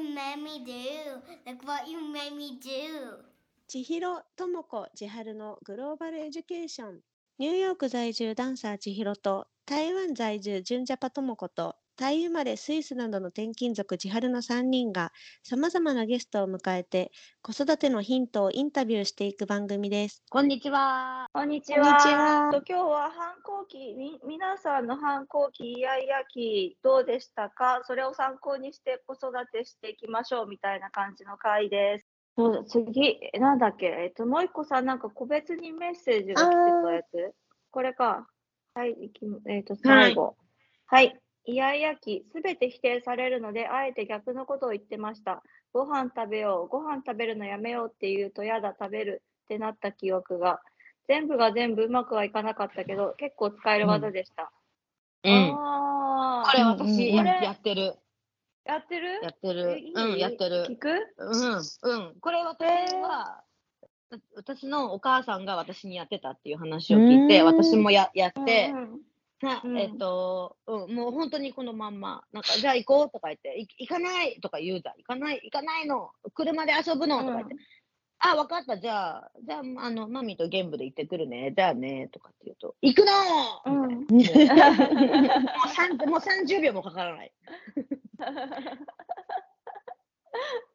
you made me do? Look what you made me do? 千尋智子千春のグローバルエデュケーションニューヨーク在住ダンサー千尋と台湾在住純ジャパ智子とタイ生まれスイスなどの転勤族千春の3人がさまざまなゲストを迎えて子育てのヒントをインタビューしていく番組です。こんにちは。こんにちこんにちは。今日は反抗期、み皆さんの反抗期、イヤイヤ期、どうでしたか？それを参考にして子育てしていきましょうみたいな感じの回です。そうだ次、なんだっけ、えっと、もう一個さ、なんか個別にメッセージが来てたやつ。これか。はい、いきえっと、最後。はい。イヤイヤ期、すべて否定されるので、あえて逆のことを言ってました。ご飯食べよう、ご飯食べるのやめようって言うと、やだ、食べるってなった記憶が。全部が全部うまくはいかなかったけど、結構使える技でした。うん。あこれあ、私や,、うんうんやってる。やってる？やってるうん、やってる聞。く？うん、うん。これ私は、私のお母さんが私にやってたっていう話を聞いて、私もややってう、んなうんえっと、うん、もう本当にこのまんま、なんか、じゃあ行こうとか言って、い行かないとか言うじゃん。行かない、行かないの。車で遊ぶのとか言って。あ、わかった。じゃあ、じゃあ、あの、マミとゲームで行ってくるね。じゃあね。とかって言うと、行くのうんみたいなもう三もう30秒もかからない。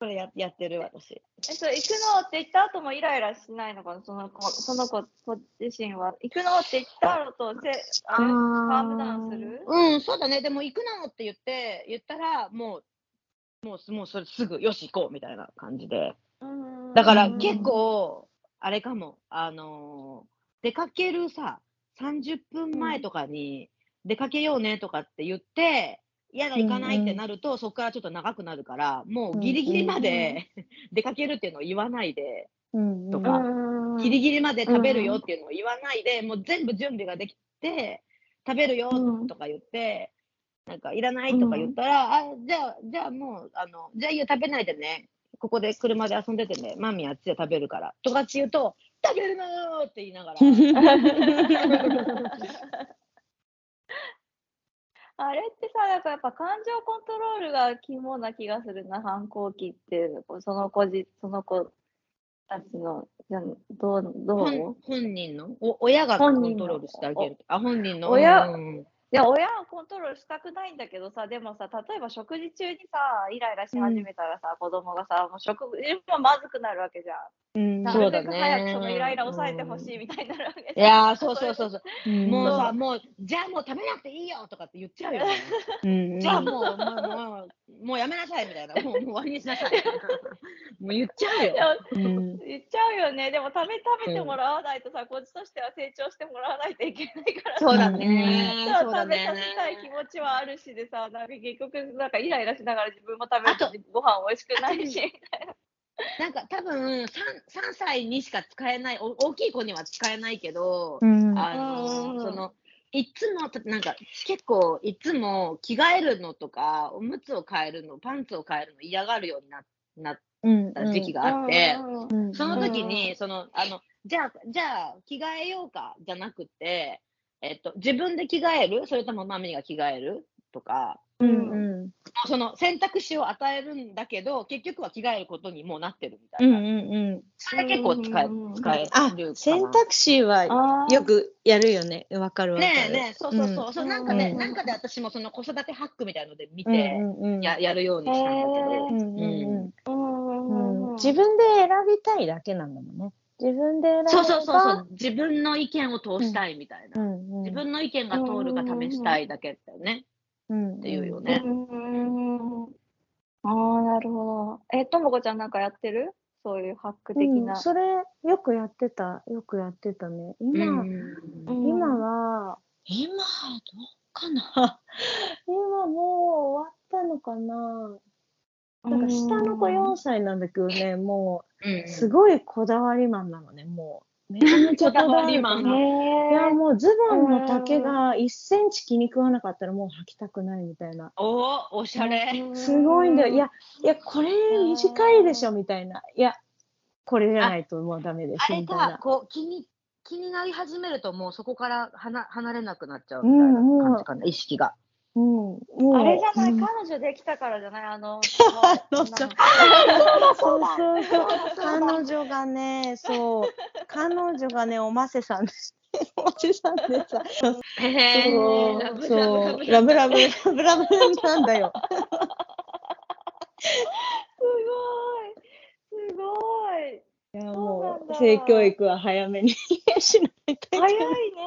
これややってる私。えそう行くのって言った後もイライラしないのかな？その子その子子自身は？行くのって言ったのとせあれカームダウンする？うん、そうだね。でも行くのって言って、言ったら、もう、もう、もうそれすぐ、よし行こうみたいな感じで。うんだからうん結構、あれかも、あのー出かけるさ、30分前とかに、出かけようねとかって言って、嫌だ、行かないってなると、そこからちょっと長くなるから、もうギリギリまで出かけるっていうのを言わないで、うんとかうんギリギリまで食べるよっていうのを言わないで、もう全部準備ができて、食べるようんとか言って、なんかいらないとか言ったら、あ、じゃあ、じゃあもう、あの、じゃあいいよ、食べないでね。ここで車で遊んでてね。マミあっちで食べるから。とかって言うと、食べるのーって言いながら。あれってさ、なんかやっぱ感情コントロールが肝な気がするな、反抗期って、その子じ、その子たちの、じゃどう、どう？本本人の？お親がコ本人の。ントロールしてあげる。あ、本人の？親うんいや、親はコントロールしたくないんだけどさ、でもさ、例えば食事中にさ、イライラし始めたらさ、子供がさ、もう食事もまずくなるわけじゃん。うんなるべく早くそのイライラ抑えてほしいみたいになるわけいじゃん。やー、そうそうそうそう。うんもうさ、もう、じゃあもう食べなくていいよとかって言っちゃうよね。うんじゃあもう、もう、もう、もうやめなさいみたいな。もう、もう終わりにしなさいみたいな。もう言っちゃうよ。言っちゃうよね。でも食べ食べてもらわないとさ、こっちとしては成長してもらわないといけないからさそうだね。そうだ食べさね。せたい気持ちはあるしでさ、なんか結局なんかイライラしながら自分も食べるとご飯美味しくないし。なんか多分 3, 3歳にしか使えないお大きい子には使えないけど、うん。あうんのそのいつもたなんか結構いつも着替えるのとかおむつを変えるのパンツを変えるの嫌がるようにななっうん。た時期があって、うん。うん。その時うん。にそのあのじゃあじゃあ着替えようかじゃなくて、えっと、自分で着替える？それともマミが着替える？とか。うんうん。その選択肢を与えるんだけど結局は着替えることにもうなってるみたうんいな。うんうんそれ結構使えうん使えるあかな。選択肢はよくやるよね。わかるわかる。ねえねえそうそうそう,、そうなんかね、うんなんかで私もその子育てハックみたいので見うんて、うんうん。ややるようにしたんだけど、うんうんうんうん。うん。自分で選びたいだけなんだもんね自分でそうそうそうそう。自分の意見を通したいみたいな、うんうん。自分の意見が通るか試したいだけだよね、うんっていうようね、ん。ああ、なるほど。え、ともこちゃんなんかやってる？そういうハック的な。うんそれよくやってた。よくやってたね。今、うん。今は今どうかな？今もう終わったのかな？なんか下の子4歳なんだけどね、もうんうすごいこだわりマンなのね、もう。めちゃめちゃこだわりマンいや。もうズボンの丈が1センチ気に食わなかったらもう履きたくないみたいな。おおおしゃれ、すごいんだよ。いや、いや、これ短いでしょみたいな。いや、これじゃないともうダメですみたいな。かこう気に気になり始めるともうそこから離離れなくなっちゃうみたいな感じかな、意識がうん、もうあれじゃない、うん彼女できたからじゃない？あの、彼女そのそうそうそう。彼女。女がね、そう。彼女がね、おませさんです。おませさんでさ。へそうラブそう。ラブラブラブ、ラブなんだよ。すごい。すごい。いや、もう、性教育は早めにしないといけない。早いね、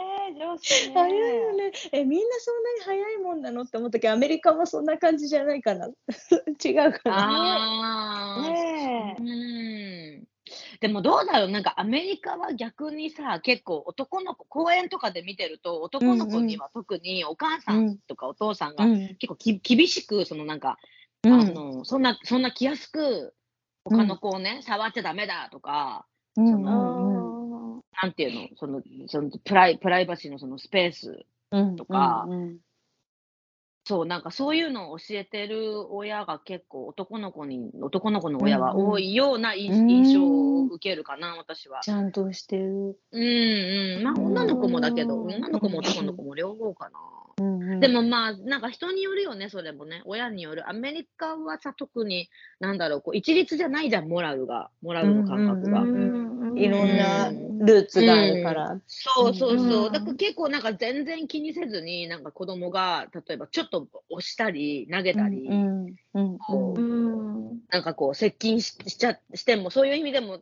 上司ね。早いよね。え、みんなそんなに早いもんなのって思ったけど、アメリカもそんな感じじゃないかな。違うかな。ねうん。でもどうだろうなんかアメリカは逆にさ、結構男の子、公園とかで見てると、男の子には特にお母さんとかお父さんがうん。結構き厳しく、そのなんか、うんあの、そんな、そんな気安く、他の子をね、触っちゃダメだとか、うんそううんうんん。なんていうの、その、そのプライプライバシーのそのスペースうんとかうんそう、なんかそういうのを教えてる親が結構男の子に、男の子の親は多いような印,、象を受けるかな、私は。ちゃんとしてる。うんうん。まあ女の子もだけど、うん女の子も男の子も両方かな。うんうんでもまあ、なんか人によるよね、それもね。親による。アメリカはさ、特に、なんだろう、こう一律じゃないじゃん、モラルが。モラルの感覚が。うんうんいろんなルーツがあるから。そうそうそうう。んだから結構なんか全然気にせずに、なんか子供が、例えばちょっと押したり、投げたり、うんうんこううんん。なんかこう、接近ししちゃしても、そういう意味でも、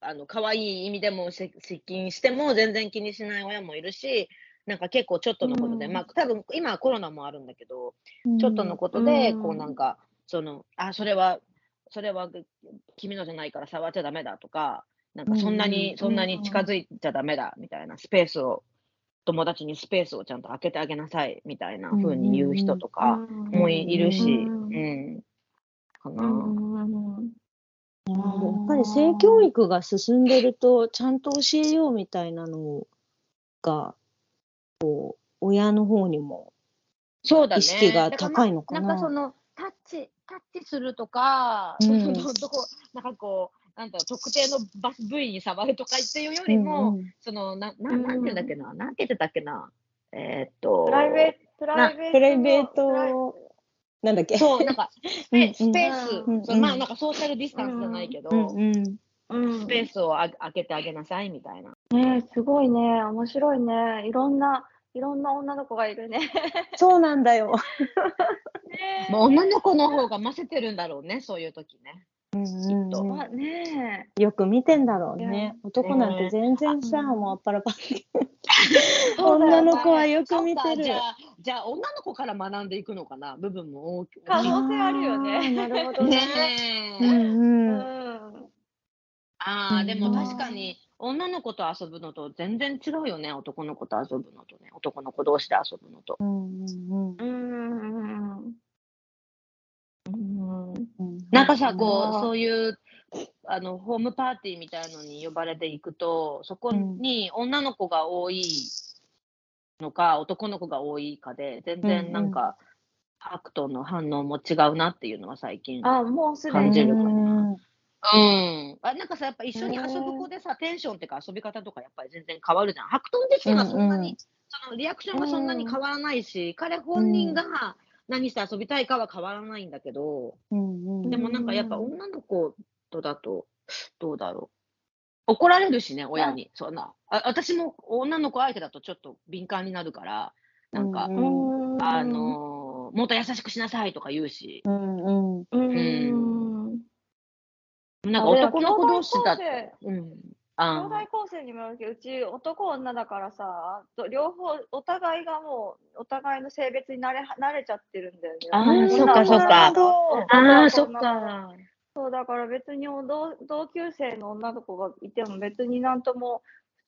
あの、可愛い意味でもせ接近しても全然気にしない親もいるし、なんか結構ちょっとのことで、うんまあ多分今はコロナもあるんだけど、ちょっとのことで、こうなんか、その、あ、それは、それは君のじゃないから触っちゃダメだとか、なんかそんなに、うんそんなに近づいちゃダメだみたいなスペースを、友達にスペースをちゃんと開けてあげなさいみたいな風に言う人とかもいいるし、ううんん。かな。うんやっぱり性教育が進んでると、ちゃんと教えようみたいなのが、こう、親の方にも。意識が高いのかなだらまあなんかその、タッチ、タッチするとか、うんそのどこ、なんかこう、なんだろう、特定のバス部位に触るとかっていうよりも、うんうんその、な、ななんて言うんだっけな、なんて言ってたっけな、えーっと、プライベート、プライベート。プライベープライト、なんだっけ？そう、なんか、スペスペース、うんそのまあ、なんかソーシャルディスタンスじゃないけど、うんうんうんスペースをあ開けてあげなさいみたいな。ねえすごいね。面白いね。いろんな、いろんな女の子がいるね。そうなんだよ。ねもう女の子の方がませてるんだろうね、そういう時ね。うんとうんまあねよく見てんだろうね。男なんて全然さ、もうあっぱらば 女の子はよく見てるじゃ。あ、じゃあ女の子から学んでいくのかな、部分も大き可能性あるよねなるほどね。ねえ。うんえ。うん。うん。ああ、でもうん確かに、女の子と遊ぶのと全然違うよね、男の子と遊ぶのとね、男の子同士で遊ぶのと。うんうんうん。うん。うんなんかさ、こう、そういう、あの、ホームパーティーみたいのに呼ばれていくと、そこに女の子が多いのか、男の子が多いかで、全然なんか、アクトの反応も違うなっていうのは最近。感じるかなうんうん。あなんかさ、やっぱ一緒に遊ぶ子でさ、テンションっていうか遊び方とかやっぱり全然変わるじゃん。ハクトン自身はそんなに、うんうんそのリアクションはそんなに変わらないし、彼本人が何して遊びたいかは変わらないんだけど、うんうんでもなんかやっぱ女の子とだと、どうだろう。怒られるしね、親に。そんな。あ私も女の子相手だとちょっと敏感になるから、なんか、うんうんあ、のーもっと優しくしなさいとか言うし、うんうんうん。なんか男の子同士だって。うん。兄あ弟構成にもよるけど、うち男女だからさ、ど両方、お互いがもう、お互いの性別に慣れ慣れちゃってるんだよね。あー女そっかそっか。女ああー、そっ女か。そう、だから別に同同級生の女の子がいても別になんとも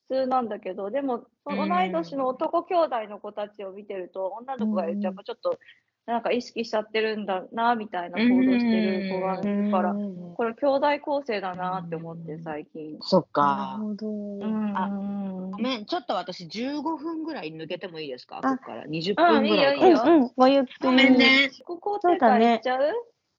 普通なんだけど、でも、その同い年の男兄弟の子たちを見てると、女の子がいるとやっぱちょっと、なんか意識しちゃってるんだな、みたいな行動してる子がいるから、これ兄弟構成だなって思って最近。そっなかる。ほど。うんあうんごめん、ちょっと私15分ぐらい抜けてもいいですか？あここから20分ぐらいうんいいよいいよから。うんうん、ごゆっくり。ごめん。ね。自己肯定感いっちゃう？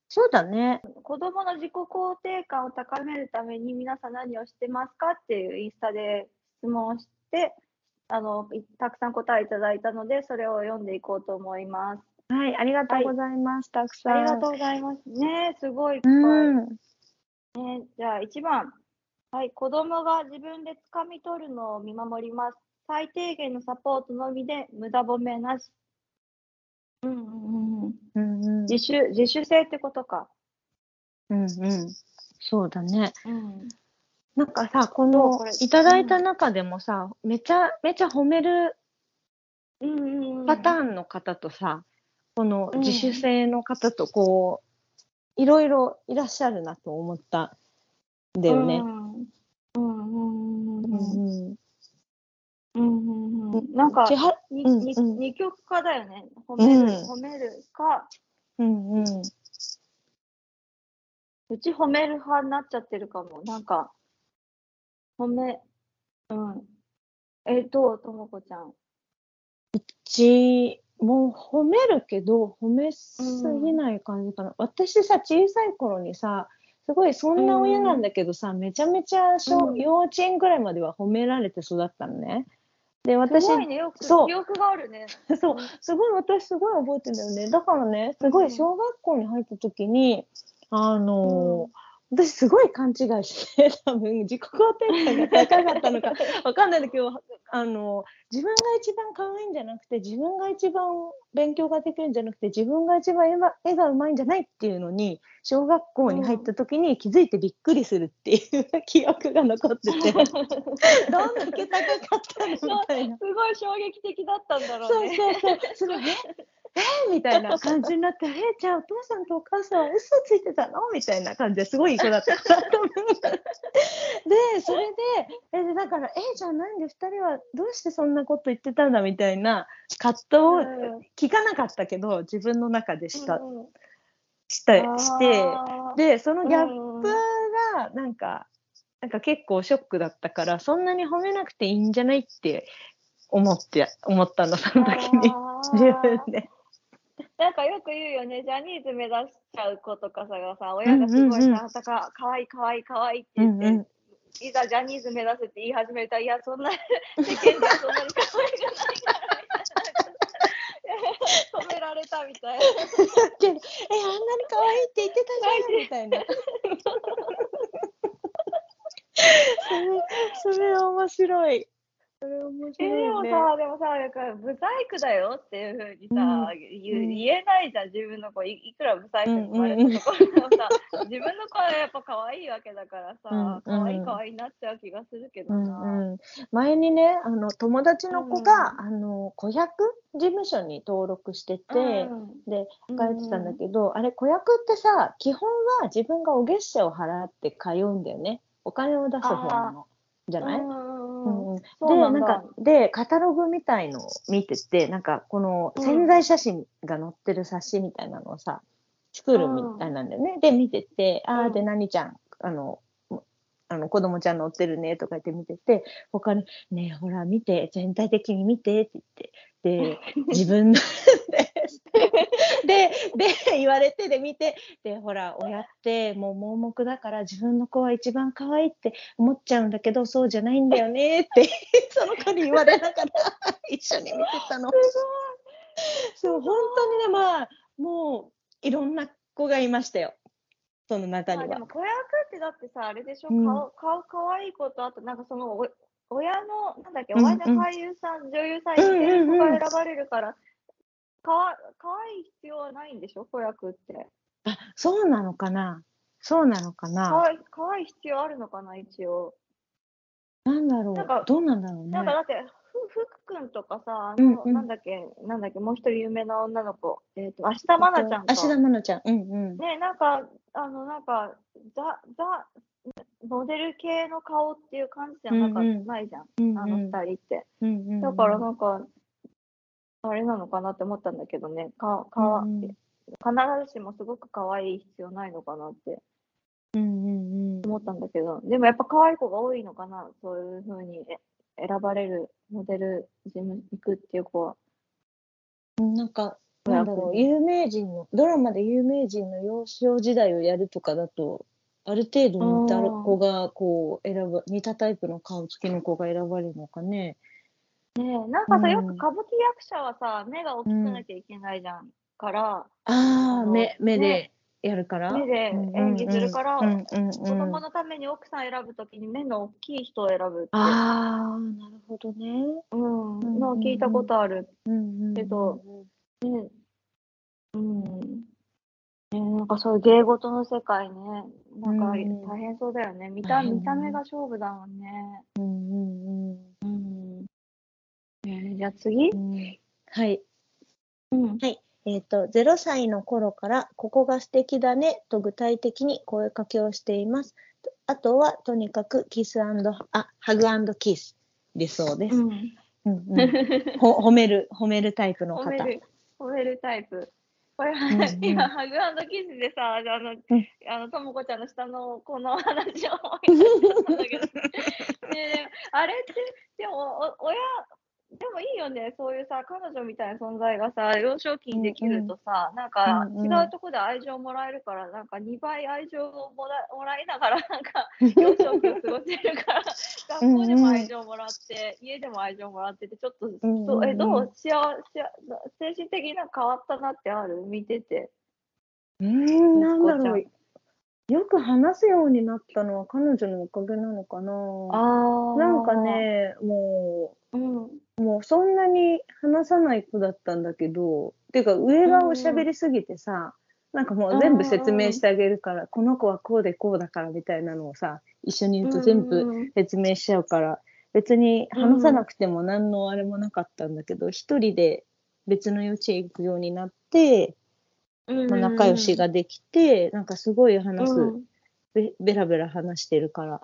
そうだね。子供の自己肯定感を高めるために皆さん何をしてますかっていうインスタで質問をして、あのいたくさん答えいただいたので、それを読んでいこうと思います。はい、ありがとうございます。たくさん。ありがとうございます。ねすごいいっぱい。うん。ね、じゃあ1番。はい、子供が自分で掴み取るのを見守ります。最低限のサポートのみで無駄褒めなし。うんうんうんうん。うんうん。自主、自主性ってことか。うんうん。そうだね。うん。なんかさ、このいただいた中でもさ、めちゃめちゃ褒めるうんうんうん。パターンの方とさ、この自主性の方とこう、いろいろいらっしゃるなと思ったんだよね。なんか、ん、うんうん、極化だよね。褒める、うん、褒めるか、うんうん。うち褒める派になっちゃってるかも。なんか、褒め、うん。えっ、と、ともこちゃん。うちもう褒めるけど、褒めすぎない感じかな。私さ、小さい頃にさ、すごいそんな親なんだけどさ、めちゃめちゃ小、うん幼稚園ぐらいまでは褒められて育ったのね。で、私、すごいね、よくそう記憶があるね。そう、すごい私すごい覚えてんだよね。だからね、すごい小学校に入った時に、あのー私すごい勘違いして、多分自己肯定感が高かったのかわかんないんだけど、あの自分が一番可愛いんじゃなくて、自分が一番勉強ができるんじゃなくて、自分が一番絵が絵がうまいんじゃないっていうのに、小学校に入った時に気づいてびっくりするっていう記憶が残ってて、どんだけ高かったのみたいな。すごい衝撃的だったんだろそううね。そうそう。すごい、ええみたいな感じになって、えじゃあお父さんとお母さんは嘘ついてたの？みたいな感じですごいいい子だった。で、それで、えでだから、えじゃあなんで？2人はどうしてそんなこと言ってたんだ？みたいな葛藤をうん。聞かなかったけど、自分の中でした、うんしたして、で、そのギャッうんプがなんか、なんか結構ショックだったから、そんなに褒めなくていいんじゃない？って思って、思ったの、その時に。自分で。なんかよく言うよね、ジャニーズ目指しちゃう子とかさがさ、親がすごいさ、あたか、かわいいかわいいかわいいって言って、うんうんいざジャニーズ目指せって言い始めたら、いや、そんな、世間ではそんなに可愛くないから。止められたみたいな。え、あんなに可愛いって言ってたじゃんみたいな。それ、それ面白い。それ面え白い、ね。でもさ、でもさ、なんか、ブサイクだよっていうふうにさ、うん。言ううん。言えないじゃん、自分の子。いいくらブサイクに生まれうん。うんうんたところでもさ、自分の子はやっぱ可愛いわけだからさ、うんうん。可愛い可愛いになっちゃう気がするけどうな。んうん、前にね、あの友達の子が、あの子役事務所に登録してて、で通ってたんだけど、あれ子役ってさ基本は自分がお月謝を払って通うんだよね。お金を出す方なのじゃない、うんうんうんうんうんそうななんかでカタログみたいのを見ててなんかこのうん潜在写真が載ってる冊子みたいなのをさ作るみたいなんだよね、で見てて「あうんあで何ちゃんあのあの子供ちゃん載ってるね」とか言って見てて他に「ねえほら見て全体的に見て」って言ってで 自分のでで言われてで見てでほら親ってもう盲目だから自分の子は一番可愛いって思っちゃうんだけどそうじゃないんだよねって その子に言われながら 一緒に見てたの。そう本当にねまあもういろんな子がいましたよその中には。まあでも。子役ってだってさ、あれでしょ、うん。顔、顔可愛い子と、あとなんかそのお親の、なんだっけ、うんうん。親の俳優さん、女優さん、イケる子が選ばれるから、かわ可愛い必要はないんでしょ、子役って。あそうなのかな？そうなのか可な愛い可愛い必要あるのかな、一応。なんだろなんかうどうなんだろうね。なんかだって、ふ福君とかさ、あの、うんうん。なんだっけ、なんだっけ、もう一人有名な女の子、えっ、と、明日愛菜ちゃんか。芦田愛菜ちゃん。うんうん。ね、なんか、あの、なんか、ザ、ザ、モデル系の顔っていう感じじゃなか、うんうん。ないじゃん、うんあの二人って。うんうんうん。だからなんか、あれなのかなって思ったんだけどね、か、かわ、うんうん。必ずしもすごく可愛い必要ないのかなって。うんうんうん思ったんだけど、でもやっぱ可愛い子が多いのかな、そういうふうにえ選ばれるモデル事務行くっていう子は。なんか、親なんだろう、有名人の、ドラマで有名人の幼少時代をやるとかだと、ある程度似た子が、こう、選ば、似たタイプの顔つきの子が選ばれるのかね。ねえ、なんかさ、うんよく歌舞伎役者はさ、目が大きくなきゃいけないじゃん。から、ああ目、目ねでやるから目で演技するからうんうんうんうん子供のために奥さん選ぶときに目の大きい人を選ぶって、ああ、なるほどね。うん、うんのを聞いたことある。うんうんうんけどね、うん。ね、なんかそういう芸事の世界ね、なんかうん大変そうだよね。見た見た目が勝負だもんね。うんうんうんうん。えーじゃあ次？うんはい。うん。えっ、と、0歳の頃から、ここが素敵だね、と具体的に声かけをしています。あとは、とにかく、キスあ、ハグキスでそうです。うん。うんうんほ 褒める、褒めるタイプの方。褒める、褒めるタイプ。これ、んうん今、ハグキスでさ、あの、んあの、ともこちゃんの下の子の話を思い出したんだけど、ねあれって、でも、お親、でもいいよね、そういうさ、彼女みたいな存在がさ、幼少期にできるとさ、なんかうんうん。違うとこで愛情もらえるから、なんか2倍愛情をもらもらいながら、なんか 幼少期を過ごせるから、学校でも愛情もらって、家でも愛情もらってて、ちょっと、んうんそうえどう幸せ、精神的な変わったなってある？見てて。うーん、なんだろう。よく話すようになったのは彼女のおかげなのかな。あなんか、ね、もうん、う、もうそんなに話さない子だったんだけど、てか上がおしゃべりすぎてさ、なんかもう全部説明してあげるから、この子はこうでこうだからみたいなのをさ、一緒に言うと全部うん。説明しちゃうから、別に話さなくても何のあれもなかったんだけど、一人で別の幼稚園行くようになって、まあ、仲良しができて、なんかすごい話す、うん。べベラベラ話してるから、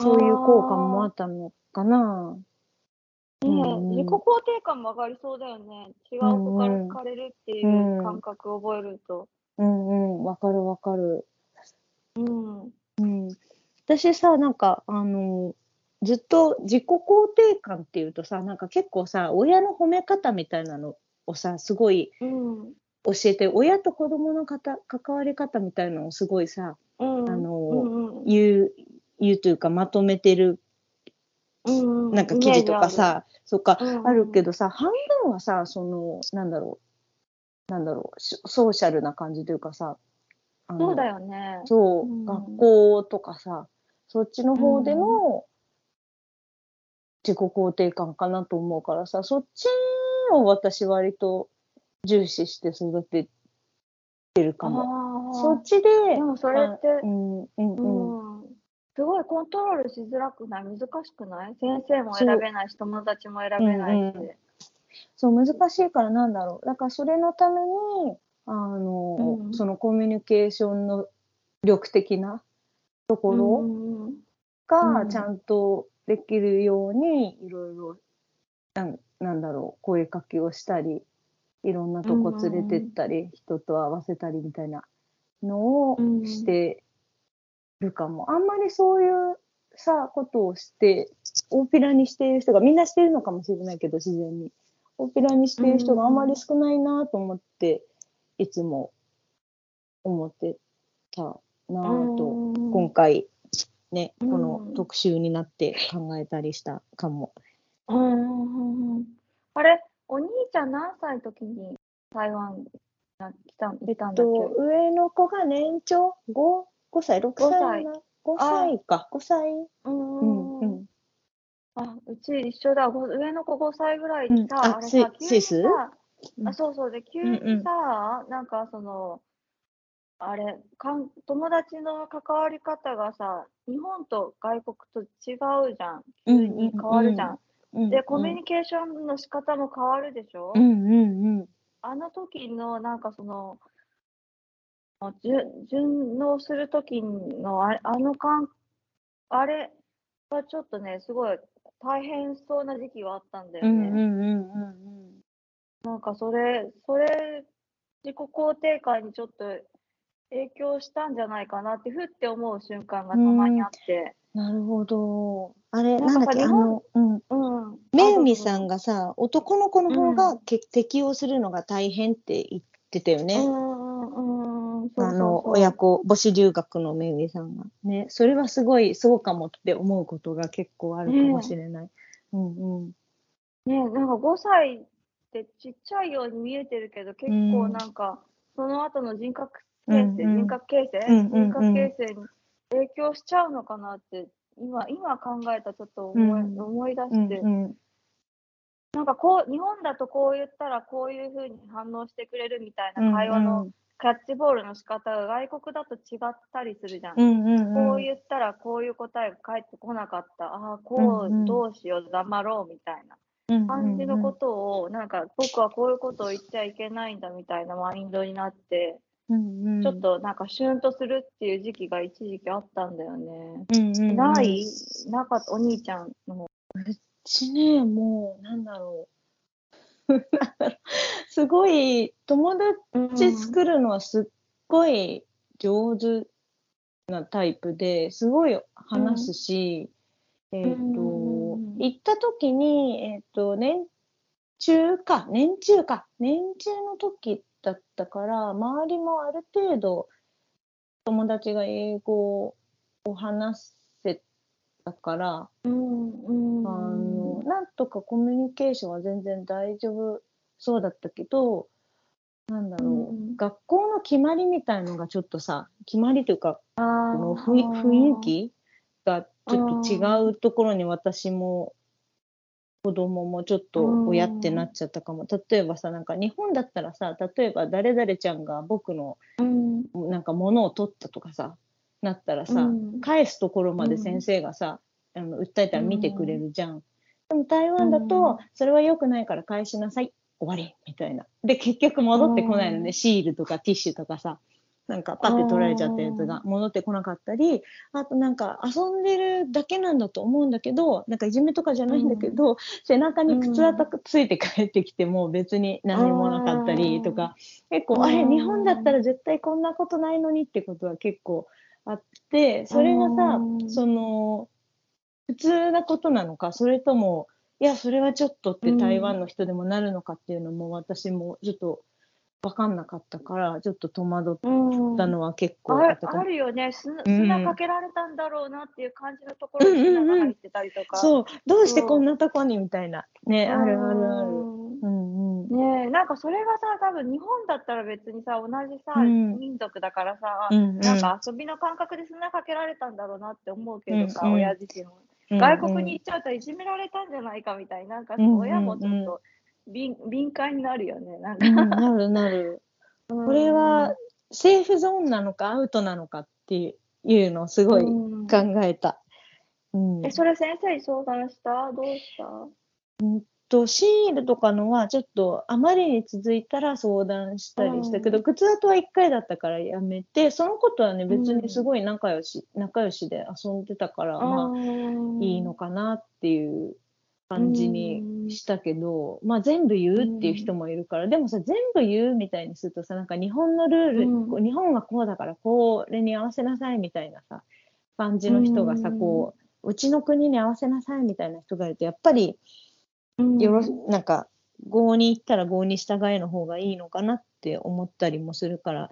そういう効果もあったのかな。ね自己肯定感も上がりそうだよね。違う子から好かれるっていう感覚を覚えると。うんうん、わかるわかる。うん。うん。私さ、なんか、あの、ずっと自己肯定感っていうとさ、なんか結構さ、親の褒め方みたいなのをさ、すごいうん。教えて、親と子供の方関わり方みたいなのをすごいさ、うん。あのうんうん言う、言うというかまとめてる、うんうん。なんか記事とかさ、そっか、イメージあるけどさ、半分はさ、その、なんだろう、なんだろう、しソーシャルな感じというかさ、そうだよね。そう、うん。学校とかさ、そっちの方での自己肯定感かなと思うからさ、そっちを私割と重視して育ててるかも。そっちで、でもそれって、うん、うん、うん。うん。すごいコントロールしづらくない？難しくない？先生も選べないし、友達も選べないし。うんそう、難しいからなんだろう。だからそれのために、あの、うん。そのコミュニケーションの力的なところ、うんうんがうん。ちゃんとできるようにいろいろなんなんだろう。声かけをしたりいろんなとこ連れてったり、人と合わせたりみたいなのをうん。してるかも、あんまりそういうさことをして大っぴらにしている人がみんなしてるのかもしれないけど自然に。大っぴらにしている人があんまり少ないなと思って、いつも思ってたなぁと、うん。今回ね、うん。この特集になって考えたりしたかも。うん。あれ、お兄ちゃん何歳の時に台湾に来た来たんだっとけ上の子が年長？5, 5歳、6歳な？5歳。か、5歳？うん。うんうん。あ、うち一緒だ。ご上の子5歳ぐらいうん。さ、ああれさ、急にさ、うん。あ、そうそう。で、急にさ、なんかその、あれかん、友達の関わり方がさ、日本と外国と違うじゃん。急に変わるじゃん。で、コミュニケーションの仕方も変わるでしょ、うんうんうん。あの時のなんかその、順順応する時のああの感、あれはちょっとね、すごい大変そうな時期はあったんだよね。なんかそれ、それ、自己肯定感にちょっと影響したんじゃないかなって、ふって思う瞬間がたまにあって。なるほど。あれ、ななんんだっけ、あの、うん。うん。めぐみさがんがさ、男の子の方がけ、適応するのが大変って言ってたよね。うんうんうん。そうそうそうあの、親子、母子留学のめぐみさんが。ね、それはすごいそうかもって思うことが結構あるかもしれない。うんうん。ねなんか5歳ってちっちゃいように見えてるけど、結構なんか、その後の人格形成、人格形成、人格形成に影響しちゃうのかなって、今、今考えたらちょっと思い,、うん。思い出うんして、うんなんかこう、日本だとこう言ったらこういうふうに反応してくれるみたいな会話のキャッチボールの仕方が外国だと違ったりするじゃん。うんうんうんこう言ったらこういう答えが返ってこなかった。ああ、こうどうしよう、黙ろうみたいなうん感じのことを、なんか僕はこういうことを言っちゃいけないんだみたいなマインドになって、うんうんちょっとなんかシュンとするっていう時期が一時期あったんだよね。うんうんうんない？なかった、お兄ちゃんの方。うちね、もう、なんだろう。すごい、友達作るのはすっごい上手なタイプですごい話すし、えっ、と、うん。行った時に、えっ、と、年中か、年中か、年中の時だったから、周りもある程度友達が英語を話せたから、うんうん。あの、なんとかコミュニケーションは全然大丈夫そうだったけど、なんだろう、うん学校の決まりみたいのがちょっとさ、決まりというか、あこの雰囲雰囲気がちょっと違うところに私も子供もちょっと親ってなっちゃったかも。例えばさ、なんか日本だったらさ、例えば誰々ちゃんが僕のうん。なんか物を取ったとかさ、なったらさ、うん。返すところまで先生がさ、あの訴えたら見てくれるじゃん。でも台湾だうん。と、それは良くないから返しなさい。終わりみたいな。で、結局戻ってこないのね、うん。シールとかティッシュとかさ、なんかパッて取られちゃったやつが。戻ってこなかったり、あとなんか遊んでるだけなんだと思うんだけど、なんかいじめとかじゃないんだけど、背中に靴跡ついて帰ってきても別に何もなかったりとか、結構、あれ、うん日本だったら絶対こんなことないのにってことは結構あって、それがさう、ん。その、普通なことなのか、それとも、いや、それはちょっとって台湾の人でもなるのかっていうのも私もちょっと分かんなかったから、ちょっと戸惑っうんたのは結構ああったかも。あるよね砂、うん砂かけられたんだろうなっていう感じのところに砂が入ってたりとか。そう、どうしてこんなとこにみたいな。ね、あるあるある。うんうんうん。ねえ、なんかそれがさ、多分日本だったら別にさ、同じさ、うん民族だからさ、うんうんなんか遊びの感覚で砂かけられたんだろうなって思うけどさ、うんうん親自身も。うん外国に行っちゃうといじめられたんじゃないかみたいな、なんかうんうんうん。親もちょっと敏敏感になるよね。なんか、うんなるなる。ここれは、セーフゾーンなのかアウトなのかっていうのをすごいうん。考えた。うん。え、それ先生に相談した？どうした？とシールとかのはちょっとあまりに続いたら相談したりしたけど、靴跡は1回だったからやめてそのことはね別にすごい仲良し、仲良しで遊んでたから、まあいいのかなっていう感じにしたけど、まあ全部言うっていう人もいるから、でもさ全部言うみたいにするとさなんか日本のルール、日本はこうだからこれに合わせなさいみたいなさ感じの人がさ、うん。こううちの国に合わせなさいみたいな人がいるとやっぱりうんよろなんか合に行ったら合に従えの方がいいのかなって思ったりもするから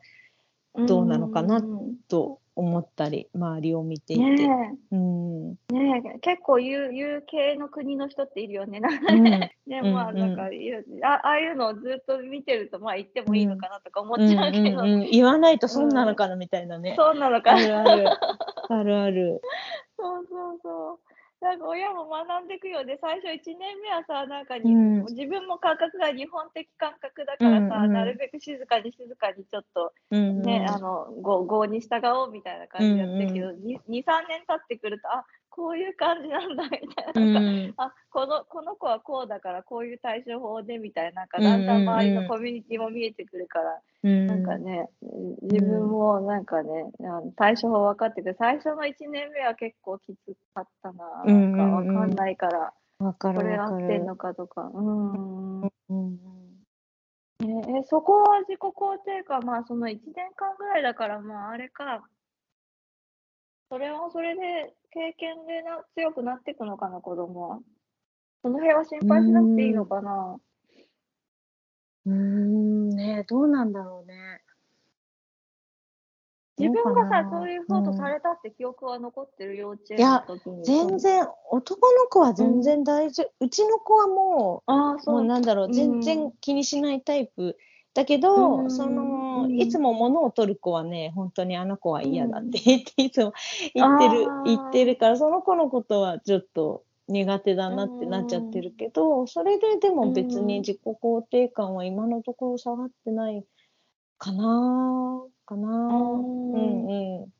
どうなのかなうんと思ったり周りを見ていて。ねうんえ、ねえ、結構言う、言う系の国の人っているよね。なんかうんね、ねまあ、うんなんかあああいうのをずっと見てると、まあ言ってもいいのかなとか思っうんちゃうけど、うんうん言わないと損なのかなみたいなね。そうなのかあるある。あるある。そうそうそう。なんか親も学んでいくよね。最初1年目はさ、なんかに、うん。自分も感覚が日本的感覚だからさ、うんうん。なるべく静かに静かにちょっとうんね、あの、ご、ごに従おうみたいな感じでやってるけど、に2、3年経ってくると、あ、こういう感じなんだみたいな。うん。なんかあこのこの子はこうだからこういう対処法でみたいななんかだんだん周りのコミュニティも見えてくるから、うん。なんかね自分もなんかね、あの対処法分かってて最初の1年目は結構きつかったなうんなんか分かんないから、わかこれ合。ってんのかとか。うん、ねうんえそこは自己肯定感まあその1年間ぐらいだからまああれか。それはそれで経験でな強くなっていくのかな子供はその辺は心配しなくていいのかなうーんねどうなんだろうね。自分がさ、どそういうことされたって記憶は残ってる幼稚園いやの時に。全。然、男の子は全然大丈夫。うちの子はもああ、う、そう。もうなんだろう、うん全然気にしないタイプ。だけど、うんその、うん。いつも物を取る子はね、本当にあの子は嫌だって言って、いつも言ってる言ってるから、その子のことはちょっと苦手だなってなっちゃってるけど、それででも別に自己肯定感は今のところ下がってないかなかな。うん。うんうん。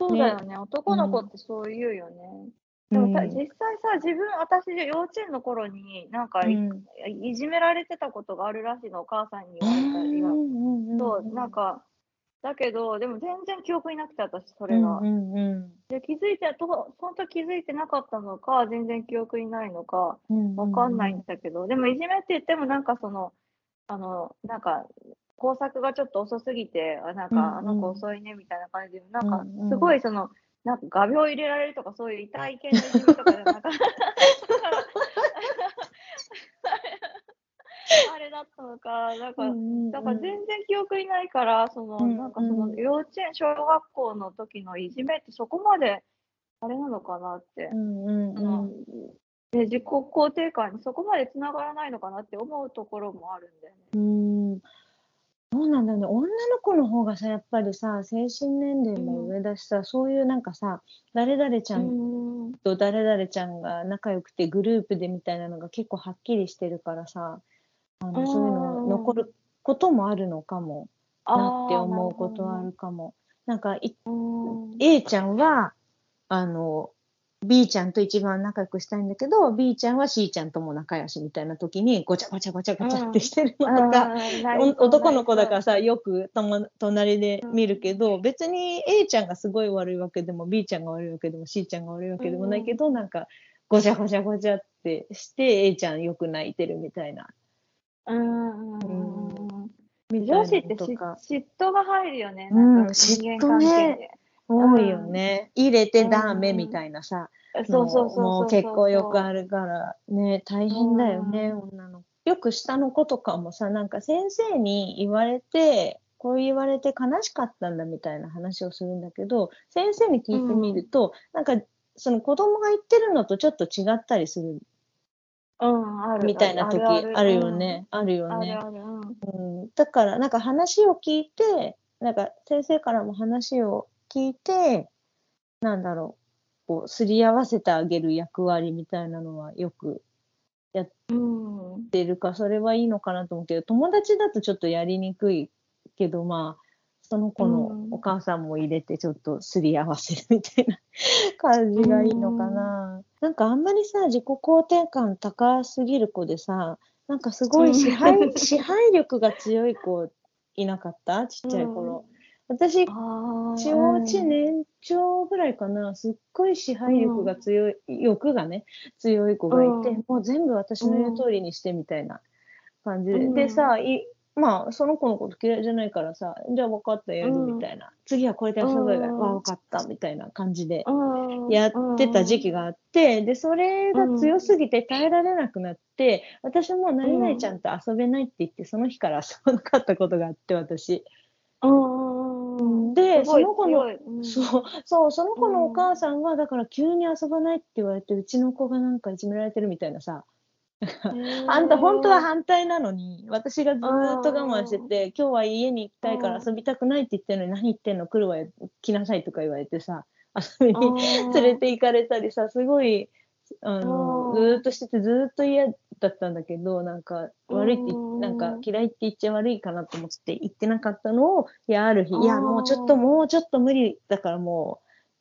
そうだよね。男の子ってそう言うよね。でもさ、うん。実際さ、自分、私、幼稚園の頃に、なんかい、うん。いじめられてたことがあるらしいの、お母さんに言われたりは。そう、なんか、だけど、でも全然記憶になくて、私、それが。うんうんうんで、気づいて、と、本当気づいてなかったのか、全然記憶にないのか、うんわかんないんだけど、でも、いじめって言っても、なんかその、あの、なんか、工作がちょっと遅すぎて、あ、なんうんうん。か、あの子遅いね、みたいな感じで、なんかうんうん、すごいその、なんか画鋲入れられるとか、そういう痛い系のいじめとかじゃなかった。あれだったのか、なんか、だから全然記憶にないから、その、うんなんかその幼稚園、小学校の時のいじめってそこまで、あれなのかなってう、んうんで自己肯定感にそこまでつながらないのかなって思うところもあるんだよね。うんそうなんだよね女の子の方がさやっぱりさ精神年齢も上だしさ、そういうなんかさ誰々ちゃんん。と誰々ちゃんが仲良くてグループでみたいなのが結構はっきりしてるからさあのそういうのうん残ることもあるのかもなって思うことはあるるかも。なんかい。A ちゃんはあの B ちゃんと一番仲良くしたいんだけど B ちゃんは C ちゃんとも仲良しみたいな時にごちゃごちゃごちゃごちゃってしてるのとか、お男の子だからさよくとも隣で見るけど、別に A ちゃんがすごい悪いわけでも B ちゃんが悪いわけでも C ちゃんが悪いわけでもないけど、なんかごちゃごちゃごちゃってして A ちゃんよく泣いてるみたいな。うん。女子って嫉妬が入るよね。うんなん。か人間関係で。多いよね。入れてダメうんみたいなさ。そうそうそう。もう結構よくあるからね。大変だよね、う女の子。よく下の子とかもさなんか先生に言われてこう言われて悲しかったんだみたいな話をするんだけど先生に聞いてみると、なんかその子供が言ってるのとちょっと違ったりする。うん、ある。みたいな時あるよね、あるよね。うん、だからなんか話を聞いてなんか先生からも話を聞いてなんだろうこうすり合わせてあげる役割みたいなのはよくうん。ってるかそれはいいのかなと思うけど友達だとちょっとやりにくいけどまあその子のうんお母さんも入れてちょっとすり合わせるみたいな 感じがいいのかな。なんかあんまりさ自己肯定感高すぎる子でさなんかすごい支配,、うん支配力が強い子いなかった？ちっちゃい頃。私ああ。幼稚年長ぐらいかな、すっごい支配力が強い、欲がね、強い子がいて、うんもう全部私の言う通りにしてみたいな感じで。うんでさ、いまあ、その子のこと嫌いじゃないからさ、じゃあ分かった、やるみたいな。次はこれで遊ぶわ、うんわ分かった、みたいな感じでうんやってた時期があって、で、それが強すぎて耐えられなくなって、私も何々ちゃんと遊べないって言って、その日から遊ばなかったことがあって、私。うん。でその子のうん。そう、そう、その子のお母さんが、だから急に遊ばないって言われて、うちの子がなんかいじめられてるみたいなさ、あんた本当は反対なのに、私がずーっと我慢してて、今日は家に行きたいから遊びたくないって言ってるのに、何言ってんの？来るわよ、来なさいとか言われてさ、遊びに連れて行かれたりさ、すごい、あの、うんずーっとしててずーっと嫌だったんだけど、なんか悪いってなんか嫌いって言っちゃ悪いかなと思って言ってなかったのを、いや、ある日、うんいや、もうちょっと、もうちょっと無理だからも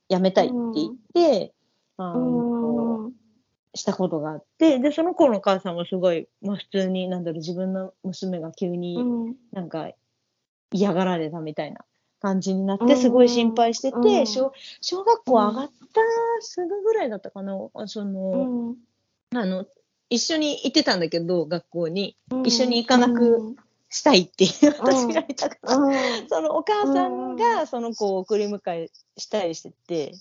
うやめたいって言って、あうの、ん。したことがあって、で、その子のお母さんもすごい、まあ普通に、なんだろう、自分の娘が急にうん。なんか嫌がられたみたいな感じになって、うんすごい心配してうんて、小小学校上がったすぐぐらいだったかな、その、あの、一緒に行ってたんだけど、学校に。一緒に行かなくしたいっていう、私が言いたかった。うん。そのお母さんがその子を送り迎えしたりしてて、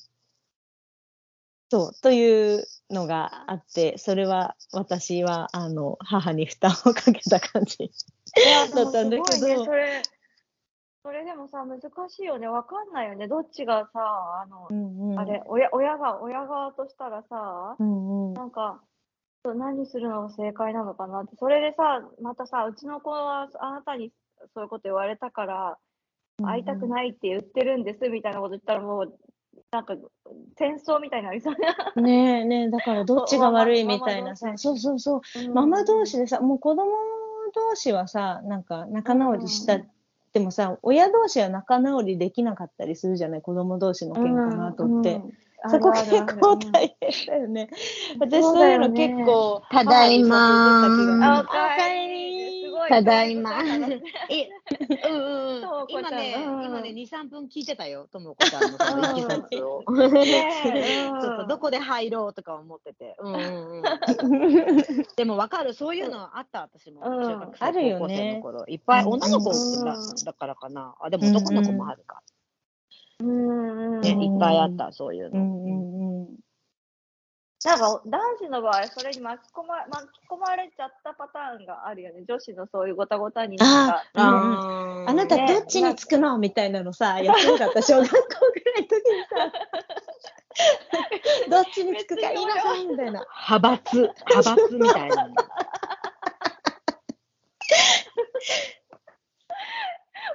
そう、というのがあって、それは私は、あの、母に負担をかけた感じ。だったんだけどね、それ。それでもさ、難しいよね。わかんないよね。どっちがさ、あの、うんうん。あれ、親、親が、親側としたらさ、うんうん。なんか、何するのが正解なのかなって。それでさ、またさ、うちの子はあなたにそういうこと言われたから、会いたくないって言ってるんですみたいなこと言ったらもう、なんか、戦争みたいになりそうな。ねえねえ、だからどっちが悪いみたいなさ、そうそうそう、ママ同士でさ、もう子供同士はさ、なんか仲直りした、でもさ、親同士は仲直りできなかったりするじゃない、子供同士の喧嘩の後って。そこ結構大変だよね。私そういうの結構、ただいまあ、おおかかええりただいま。え、うんうん。今ね、今ね、2、3分聞いてたよ、ともこちゃんのそ ちょっとどこで入ろうとか思ってて。うんうんうん。でもわかる、そういうのあった、私も。うん中学生、あるよ高校生ねの頃。いっぱい、うん女の子うんだだからかな。あ、でも男の子もあるか。ね、うんいっぱいあった、そういうの。なんか男子の場合、それに巻き込ま巻き込まれちゃったパターンがあるよね。女子のそういうごたごたになんか。あうんああなたねどっちにつくのみたいなのさ、やってなかった、小学校ぐらいの時にさ。どっちにつくか言いなさいみたいな。派閥、派閥みたいな。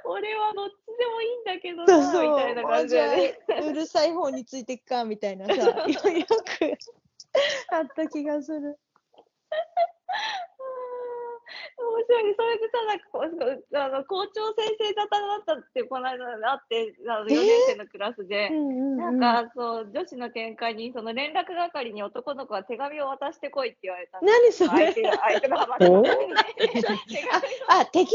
俺はどっちでもいいんだけどそうな、そう。みたいな感じで、ね。じゃあうるさい方についていくかみたいなさ、よ よく あった気がする。面白いね。それでさ、なんかこうあの校長先生沙汰だったって、この間あって、あの4年生のクラスで。なんか、そう、女子の喧嘩に、その連絡係に男の子が手紙を渡してこいって言われたの。何それ？相手が、相手の派閥のためにね手紙あ、敵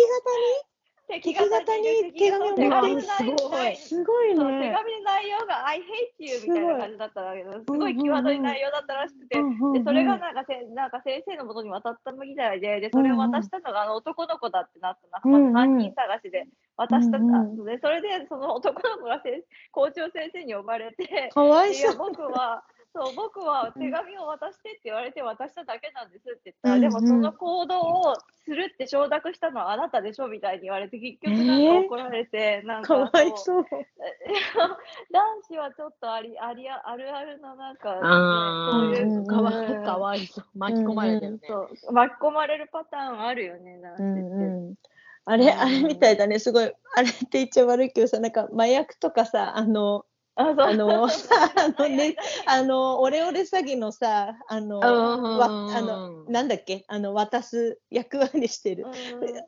敵敵方に手紙を手紙のすごい内容がすごいそう手ね。紙の内容が I hate you みたいな感じだったんだけど、す。ごい際どい内容だったらしくて、でそれがなんかせなんか先生のもとに渡ったみたいで、でそれを渡したのがあの男の子だってなったの、うんうん。犯人探しで渡した。うんので、それでその男の子が先校長先生に呼ばれて、かわいそう。僕はそう僕は手紙を渡してって言われて渡しただけなんですって言ったら、うんうんでもその行動をするって承諾したのはあなたでしょみたいに言われて結局なんか怒られて、なんかかわいそう。男子はちょっとありありああるあるのなんか、ね、あそういうかわうんかわいそう。巻き込まれてるね。そう巻き込まれるパターンあるよね、男子って。うんうん。あれ、あれみたいだね。すごい、あれって言っちゃ悪いけどさ、なんか麻薬とかさ、あの、あの、さ、あのね、あの、オレオレ詐欺のさ、あの、うんわあの、なんだっけ、あの、渡す役割してるうん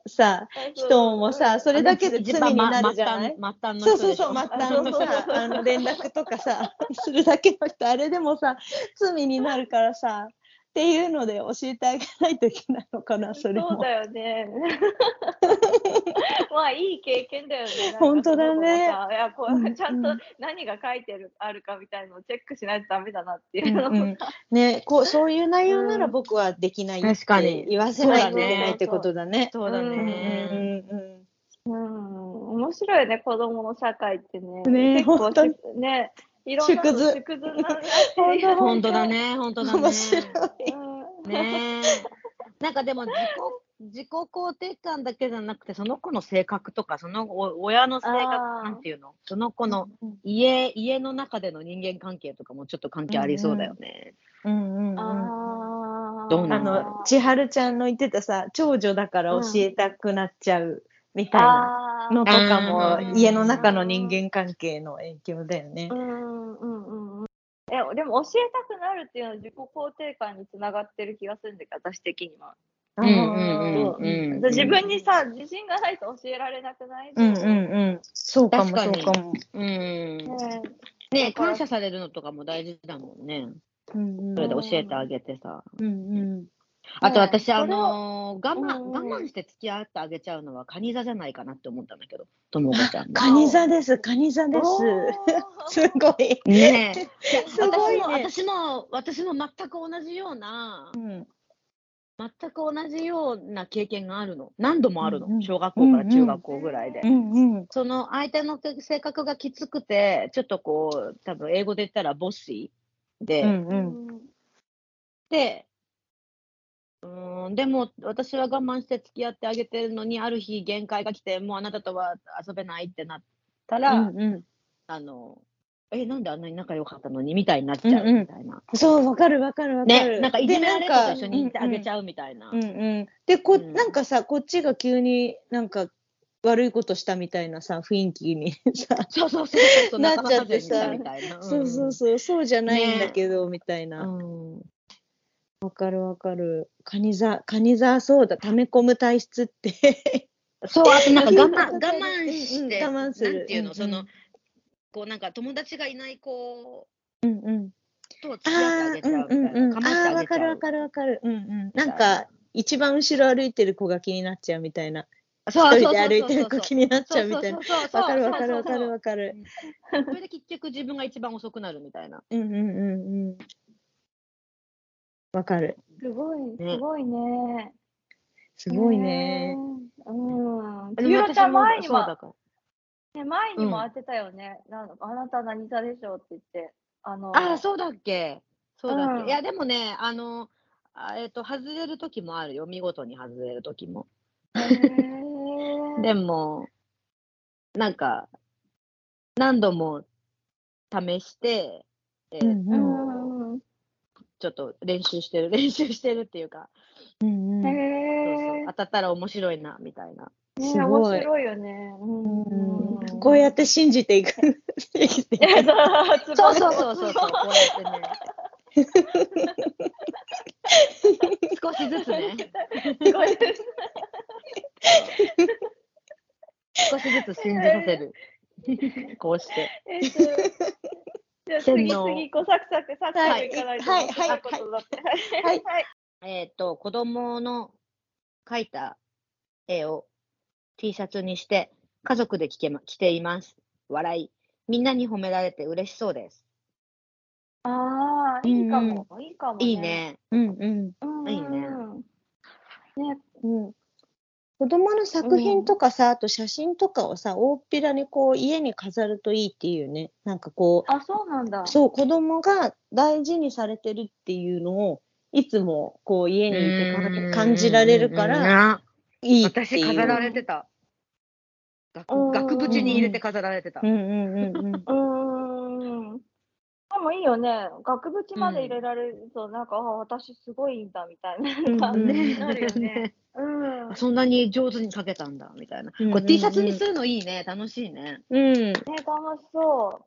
さ、人もさ、それだけで罪になるじゃない？末端のそう人そうそう、末端のさ、あの連絡とかさ、するだけの人、あれでもさ、罪になるからさ、っていうので教えてあげないといけないのかな、それも。そうだよね。まあいい経験だよね。本当だねいやこうちゃんとうん何が書いてるあるかみたいのをチェックしないとダメだなっていううんうんね、こうそういう内容ならうん僕はできないっ確かにて言わせないといけないってことだね。そうだね。うんうん、面白いね、子供の社会ってね。ね結構本当にしね、いろんな縮図。本当だね、本当だね。面白い。うんねえ。なんかでも自己、自己肯定感だけじゃなくて、その子の性格とか、そのお親の性格、なんていうの？その子の家、家の中での人間関係とかもちょっと関係ありそうだよね。うんうんうん。あー。あどうなの？の千春ちゃんの言ってたさ長女だから教えたくなっちゃうみたいなのとかうんも家の中の人間関係の影響だよねう。んうんうんうん。え、でも教えたくなるっていうのは自己肯定感につながってる気がするんだけど、私的には。うんうんうんうん。自分にさ、自信がないと教えられなくない？うんうんうんそうかもそうかも。うん。ねね感謝されるのとかも大事だもんね。うんうんそれで教えてあげてさ。うんうんあと私、あのー我慢、うん我慢して付き合ってあげちゃうのはカニ座じゃないかなって思ったんだけど、ともこちゃんの。カニ座ですカニ座です。すごい。ねえ。すごいね私も、私も、私も全く同じようなう、ん全く同じような経験があるの。何度もあるの。うんうん小学校から中学校ぐらいで。うんうんその相手の性格がきつくて、ちょっとこう、多分英語で言ったらボッシーで、うんうんで、うーん、でも私は我慢して付き合ってあげてるのに、ある日限界が来て、もうあなたとは遊べないってなったら、うんうん。あの、え、なんであんなに仲良かったのに？みたいになっちゃうみたいな。そう、わかるわかるわかる。ね、なんかいじめられると一緒にいてあげちゃゃうみたいな。うんうん。で、こ、うんなんかさ、こっちが急になんか悪いことしたみたいなさ、雰囲気に さ、そうそうそうそう、なっちゃってたみたいな。そうそうそう、そうじゃないんだねけど、みたいな。うん。うんわかるわかる。カニ座、カニ座そうだ、溜め込む体質って。そう、あとなんか 我慢、我うん慢して、うん我慢するなんていうの、うんその、こうなんか友達がいない子うんうん。と付き合ってあげちゃうみたいな。うんうんああ。わかるわかるわかる。うんうん。なんか、一番後ろ歩いてる子が気になっちゃうみたいな。一人で歩いてる子気になっちゃうみたいな。わかるわかるわかるわかる。それで結局自分が一番遅くなるみたいな。うんうんうんうん。わかる。すごい、ねすごいね。すごいね。うん。でひろちゃん前にも。ね、前にうんも当てたよね。なんあなた何座でしょうって言って。あの、ああ、そうだっけそうだっけ、うんいや、でもね、あの、あえっ、と、外れる時もあるよ。見事に外れる時も。でも、なんか、何度も試して、えーうんうんちょっと練習してる、練習してるっていうか、うんうん。そうそう当たったら面白いな、みたいな。すごい面白いよね。うんうんこうやって信じていく。生きていくそうそうそうそうそう、こうやってね。少しずつね。少しずつ信じさせる。こうして。えっと、じゃあ次、次、こうサクサク、サクサクいかないと。はいはいはいはいはい。えっ、と、子供の描いた絵を T シャツにして、家族で着けま着ています。笑い。みんなに褒められて嬉しそうです。ああ、いいかも。いいかも、ね。いい。ね。うんうんうんうん、いいねね。うん。子供の作品とかさ、あと写真とかをさ、大っぴらにこう家に飾るといいっていうね。なんかこあ、そうなんだ。う、そう、子供が大事にされてるっていうのを、いつもこう家にいてか感じられるから、ら、いいっていう。私飾られてた。額縁に入れて飾られてたう。んうんうんうん。うーん。でもいいよね。額縁まで入れられると、なんか、あ私すごいんだみたいな感じになるよね。うん。ね、そんなに上手に描けたんだ、みたいな。うんうんうんこれ T シャツにするのいいね。楽しいね。うん。楽しそ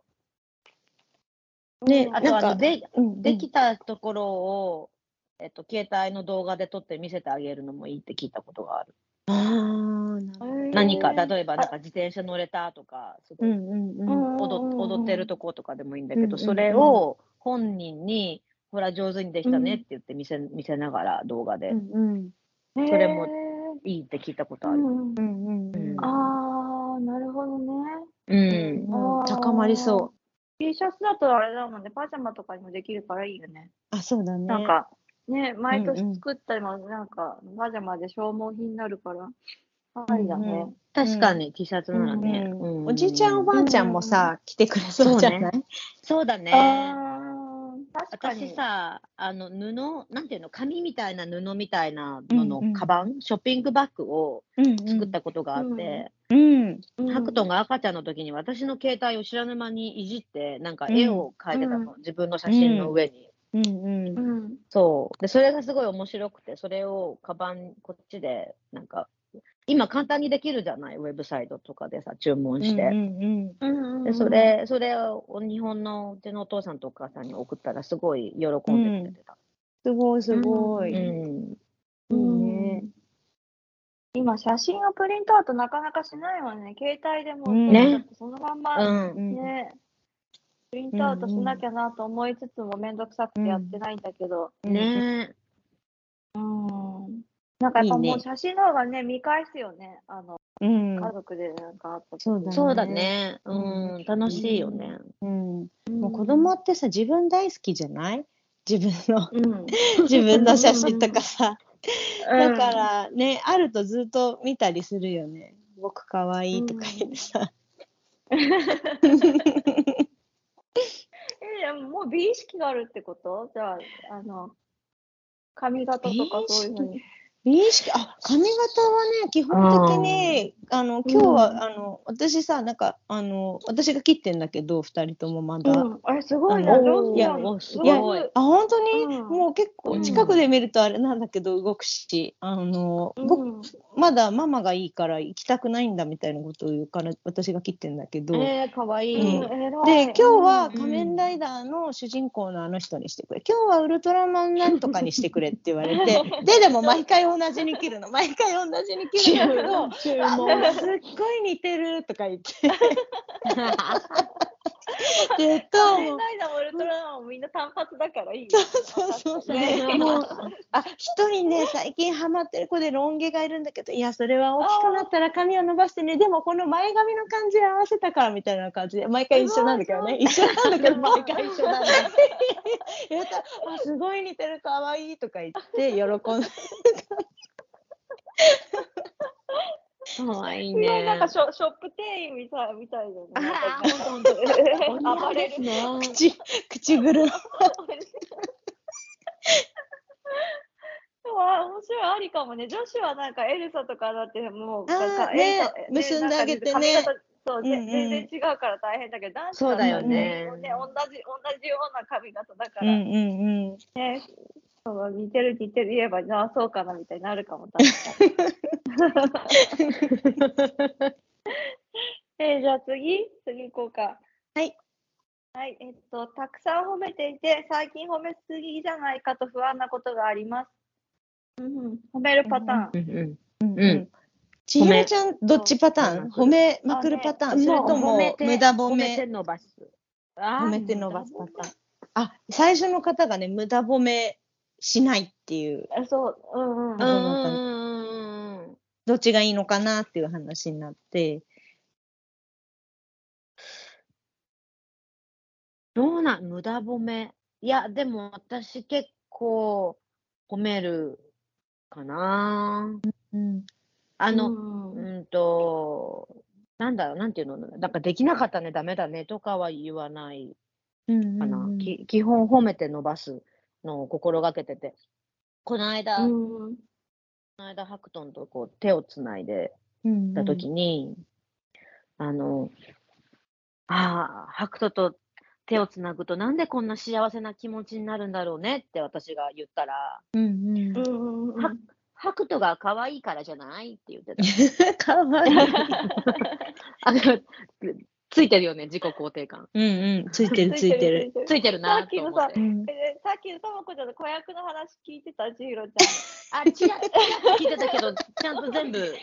う。ねうんあと、あの、で、うんできたところを、えっと、携帯の動画で撮って見せてあげるのもいいって聞いたことがある。ああ、なるほど。何か、例えば、なんか自転車乗れたとか、すごいうんうんうん。踊踊ってるとことかでもいいんだけど、うんうんうんそれを本人に、ほら、上手にできたねって言って見せ見せながら動画でうんうん。それもへいいって聞いたことーある。うんうんうんうん。ああ、なるほどね。うん。うん高まりそう。T シャツだとあれだもんね、パジャマとかにもできるからいいよね。あ、そうだね。なんか、ね、毎うんうん年作ったりも、なんか、パジャマで消耗品になるから、ありだね。うんうん確かに T シャツならね。うんうんおじいちゃんおばあちゃんもさ、来てくれそうじゃない？そうだね。私さ、あの布、なんていうの、紙みたいな布みたいなののうんうんカバン、ショッピングバッグをうん作ったことがあって、うん。うんハクトンが赤ちゃんの時に私の携帯を知らぬ間にいじって、なんか絵を描いてたの、う自分の写真の上に。うんうんうん。そう。で、それがすごい面白くて、それをカバン、こっちで、なんか、今簡単にできるじゃない？ウェブサイトとかでさ、注文して。うんうんで、そ、れ、それを日本のうちのお父さんとお母さんに送ったら、すごい喜んでくれてた。すごいすごうい。ん。いいね。今、写真をプリントアウトなかなかしないわね。携帯でもうん撮っちゃってそのまんま、うん。うんね、プリントアウトしなきゃなと思いつつもめんどくさくてやってないんだけど、ねうん。なんかやっぱもう写真の方がね、見返すよね。あの、うん。家族でなんかあった時そうだねそうだね。うん。楽しいよね。うん。もう子供ってさ、自分大好きじゃない？自分の、うん。自分の写真とかさ。うんだからね、あるとずっと見たりするよね。僕かわいいとか言ってさ。え、でももう美意識があるってこと？じゃあ、あの、髪型とかそういうのに。美意識、あ、髪型はね、基本的に、あの、今日は、あの、私さ、なんか、あの、私が切ってんだけど、二人ともまだ。うん、あれすごいな、いやすごい。上手あ、本当に、うん。もう結構、うん。近くで見るとあれなんだけど、動くし、あの、まだママがいいから行きたくないんだみたいなことを言うから、私が切ってんだけど。えー、かわいい。で、今日はうん。仮面ライダーの主人公のあの人にしてくれ。今日はウルトラマンなんとかにしてくれって言われて、で、でも毎回同じに切るの。毎回同じに切るんだけど、注 あ文。すっごい似てるとか言って。で、と、仮面ライダーもウルトラマンもみんな単発だからいいよ。そうそうそう。ねもう、あ、一人ね、最近ハマってる子でロン毛がいるんだけど、いや、それは大きくなったら髪を伸ばしてね、でもこの前髪の感じ合わせたからみたいな感じで、毎回一緒なんだけどね、一緒なんだけど、毎回一緒なんだ。言ったら、あ、すごい似てる、かわいいとか言って、喜んで。かわいいね。なんかショショップ店員みたいみたいだよね。あなんかー、ほんとほんと。暴れる。ね。口、口ぐる。でもあ面白いありかもね。女子はなんかエルサとかだってもうなんかね結んであげてねそう、うんうん全然違うから大変だけど、男子そうだよねはね同じ同じような髪型だかうんら、うんうん。ね、そう似てる似てる言えば、ああ、そうかなみたいになるかも、確かに。えーじゃあ次？次行こうか。はい。はい、えっと、たくさん褒めていて、最近褒めすぎじゃないかと不安なことがあります。うんうん、褒めるパターン。うんうん。うんうんちひろちゃん、どっちパターン？褒めまくるパターン？それとも無駄褒褒めてめ、伸ばす。褒めて伸ばすパターンあ、最初の方がね、無駄褒めしないっていう、あそう、うんうん。うんうんうんうん。どっちがいいのかなっていう話になって、どうなん？無駄褒め。いや、でも私結構褒めるかな。うん、あの、うんうんと、なんだろう、なんていうの、なんかできなかったね、ダメだねとかは言わないうんかな。うんき基本褒めて伸ばすのを心がけてて。この間、こうんの間、ハクトンとこう手をつないでうんたときに、あの、ああ、ハクトと手をつなぐとなんでこんな幸せな気持ちになるんだろうねって私が言ったら、うんうんハクトが可愛いからじゃないって言ってた。かわいい。あのついてるよね、自己肯定感。うんうん、ついてる ついてる。ついてるさなっきのさと思って。うんえさっきのともこちゃんの子役の話聞いてたちひろちゃん。あ、聞いてたけど、ちゃんと全部。現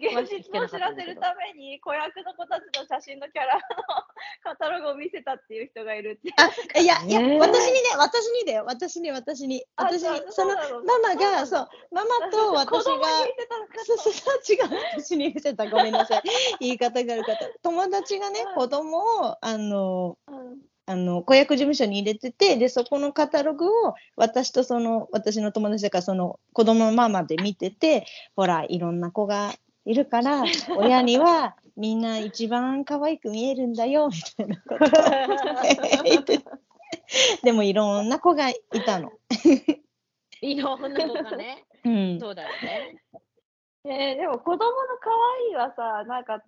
実現実を知らせるために子役の子たちの写真のキャラの カタログを見せたっていう人がいるって。いや、いや、私にね、私にだよ、私に、私に、あ私にそのママが、そそうう、ママと私が、そうそうそう、違う、私に見せた、ごめんなさい、言い方が悪かった。友達がねうん、子供を、あの、うんあの、子役事務所に入れてて、で、そこのカタログを、私とその、私の友達だから、その、子供のママで見てて、ほら、いろんな子がいるから、親には、みんな一番可愛く見えるんだよ、みたいなことを言ってて でも、いろんな子がいたの。いろんな子がね。うん。そうだよね。えーでも子供の可愛いはさ、なんか、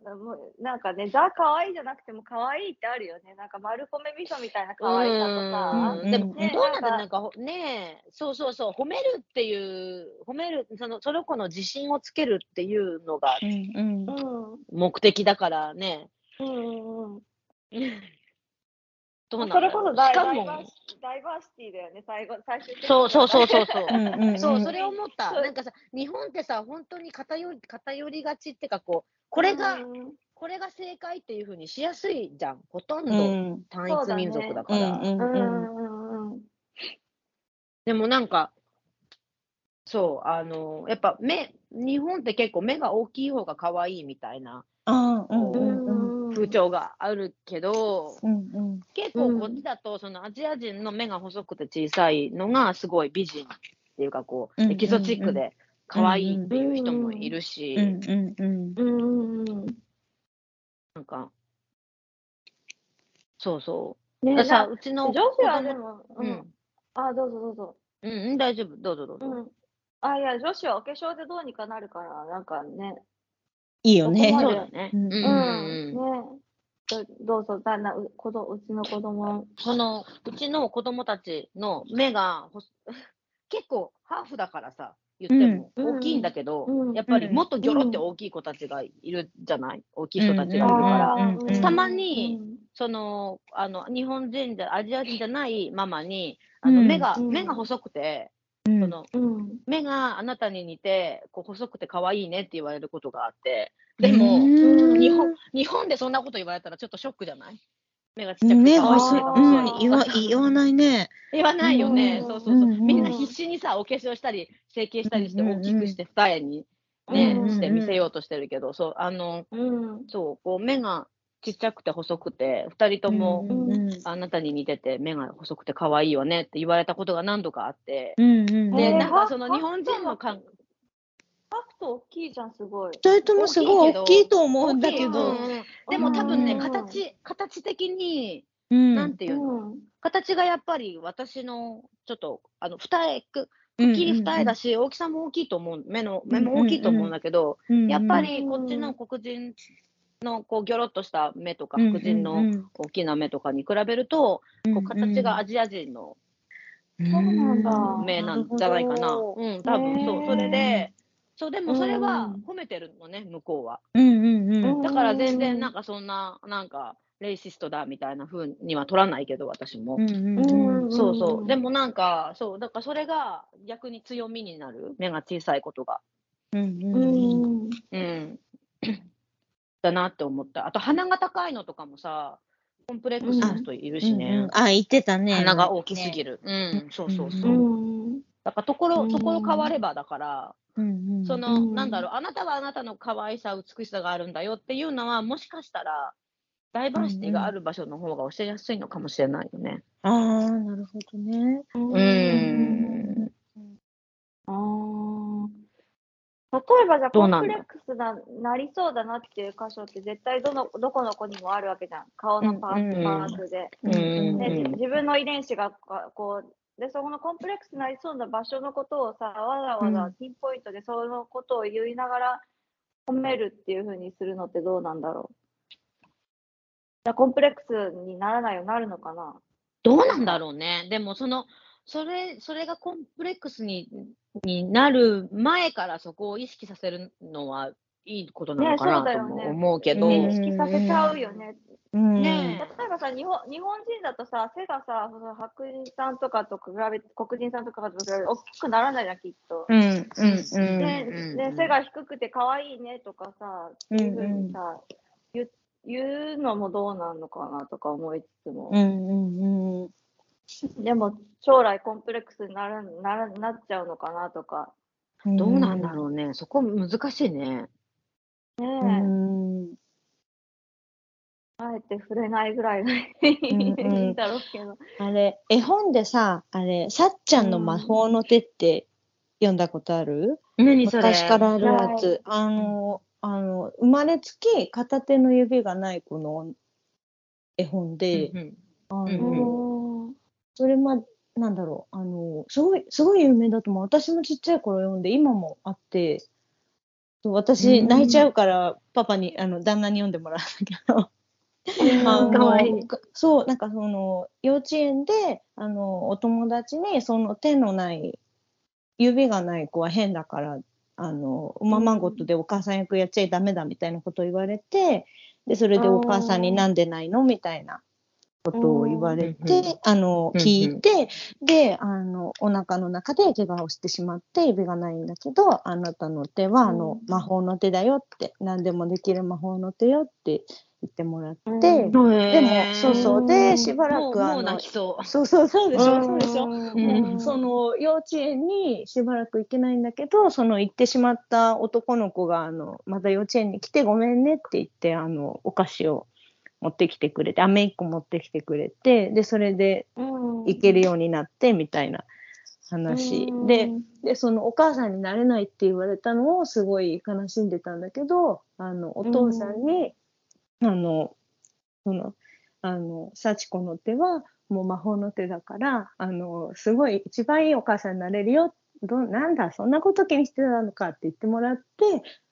なんかね、ザ可愛いじゃなくても可愛いってあるよね。なんか丸米味噌みたいな可愛さとさ。うんでも、ねどうなんだなんかなんかほ、ねえ、そうそうそう、褒めるっていう、褒める、その、その子の自信をつけるっていうのが。目的だからね。うんうんうん。どうなんだそれこそダイしかも。ダイバー、シダイバーシティだよね、最後、最終的に。そうそうそうそうそう。そう、それを思った。なんかさ、日本ってさ、本当に偏り偏りがちってか、こう、これが、うんこれが正解っていうふうにしやすいじゃん。ほとんどうん。単一民族だから。でもなんか、そう、あの、やっぱ目、日本って結構目が大きい方が可愛いみたいな風潮があるけど、うんうん結構こっちだと、そのアジア人の目が細くて小さいのがすごい美人っていうかこう、エキゾチックで可愛いっていう人もいるし、うんうんうんうんうんなんか、そうそう。ねださ、なうちの女子はでも、ううんん、あ、どうぞどうぞ。うん、うん、大丈夫。どうぞどうぞ。うん。あ、いや、女子はお化粧でどうにかなるから、なんかね。いいよね。うだね。うん。うん。ううん。ん。ね。どどうぞ、旦那、う子供うちの子供。そのうちの子供たちの目が 結構ハーフだからさ言っても。うん。大きいんだけど、うん。やっぱりうん。もっとギョロって大きい子たちがいるじゃない？大きい人たちがいるから、うん。うん。うん。たまにうん。そのあの日本人でアジア人じゃないママにあのうん。目が、うん。目が細くて、うんそのうん。目があなたに似てこう細くて可愛いねって言われることがあってでも、うん日本日本でそんなこと言われたらちょっとショックじゃない？目がちっちゃくて目可愛い細い。うん、言わ言わないね。言わないよね。うんそうそうそう。うんみんな必死にさ、お化粧したり、整形したりして、うん大きくして二重にね、うんして見せようとしてるけど、そう、あの、うん。そう、こう、目がちっちゃくて細くて、二人とも、うんうんあなたに似てて、目が細くて可愛いよねって言われたことが何度かあって、うんうん。で、えーなんかそのは日本人の感ハクト大きいじゃん、すごい。二人ともすごい大きいと思うんだけ大どでも多分ね、うん形、形的に、うん。なんていうの、うん。形がやっぱり私の、ちょっと、あの、二重く、うん切り二重だし、大きさも大きいと思う、目の、目も大きいと思うんだけど、うんやっぱりりこっちの黒人のこうギョロっとした目とか、うん白人の大きな目とかに比べると、こう形がアジア人のそうなんだ目なんじゃないかな。うん、多分そう。それで、そう、でもそれはうん褒めてるのね、向こうは。うんうんうんうんだから全然なんかそんな、なんか、レイシストだみたいな風には取らないけど、私も。うんうんうんそうそう。でもなんか、そう、だからそれが逆に強みになる。目が小さいことが。うんううんん。うん。だなって思った。あと鼻が高いのとかもさ、コンプレックスの人いるしね。うんうんあ、言ってたね。鼻が大きすぎる。る。うん、そうそうそう。うん。だからところ、うんところ変わればだから、うんうんその、うんなんだろう、あなたはあなたの可愛さ、美しさがあるんだよっていうのは、もしかしたら、ダイバーシティがある場所の方が教えやすいのかもしれないよね。ああ、なるほどね。ううんん。あー例えばじゃあコンプレックスななりそうだなっていう箇所って絶対どのどこの子にもあるわけじゃん。顔のパーツ、パーツで、自分の遺伝子がかこうでそこのコンプレックスになりそうな場所のことをさわざわざピンポイントでそのことを言いながら褒めるっていう風にするのってどうなんだろう？じゃあコンプレックスにならないようになるのかな？どうなんだろうね。でも、その、それ、それがコンプレックスにになる前からそこを意識させるのはいいことなのかねそなとうだよね。も思うけど、うん意識させちゃうよね。うん。ね例え。ばさ日本、日本人だとさ、背がさ、その白人さんとかと比べ黒人さんとかと比べて大きくならないじゃん、きっと。うんうんうん。背が低くて可愛いねとかさ、そういうふうにさ、言う言うのもどうなんのかなとか思いつつも、うんうんうんでも将来コンプレックスになるならなっちゃうのかなとか、どうなんだろうね。そこ難しいね。ねえ、うん。あえて触れないぐらいがいうんいんだろうけど。あれ、絵本でさ、あれ、さっちゃんの魔法の手って読んだことある？何それ？昔からあるやはつ。あの、あの、生まれつき片手の指がない子の絵本で、うん。あの、うんうんそれま、なんだろう、あの、すごい、すごい有名だと思う。私もちっちゃい頃読んで、今もあって、私、うん。泣いちゃうから、パパに、あの、旦那に読んでもらうんだけど、あのかわいい。そう、なんかその、幼稚園で、あの、お友達に、その手のない、指がない子は変だから、あの、おままごとでお母さん役やっちゃいダメだみたいなことを言われて、で、それでお母さんになんでないのみたいなことを言われうんて、あの、うん。聞いて、で、あの、お腹の中で怪我をしてしまって、指がないんだけど、あなたの手は、あの、魔法の手だよって、何でもできる魔法の手よって言ってもらって、うん。でも、そうそう。で、うんしばらくあのそう。そうそうそうでしょ、そうでしょ？うその幼稚園にしばらく行けないんだけど、その行ってしまった男の子が、あの、また幼稚園に来てごめんねって言って、あの、お菓子を持ってきてくれて、飴一個持ってきてくれて、で、それでうん行けるようになって、みたいな話。うんで、で、そのお母さんになれないって言われたのをすごい悲しんでたんだけど、あの、お父さんに、あの、その、あの、幸子の手はもう魔法の手だから、あの、すごい一番いいお母さんになれるよ。どうなんだ、そんなこと気にしてたのかって言ってもらって、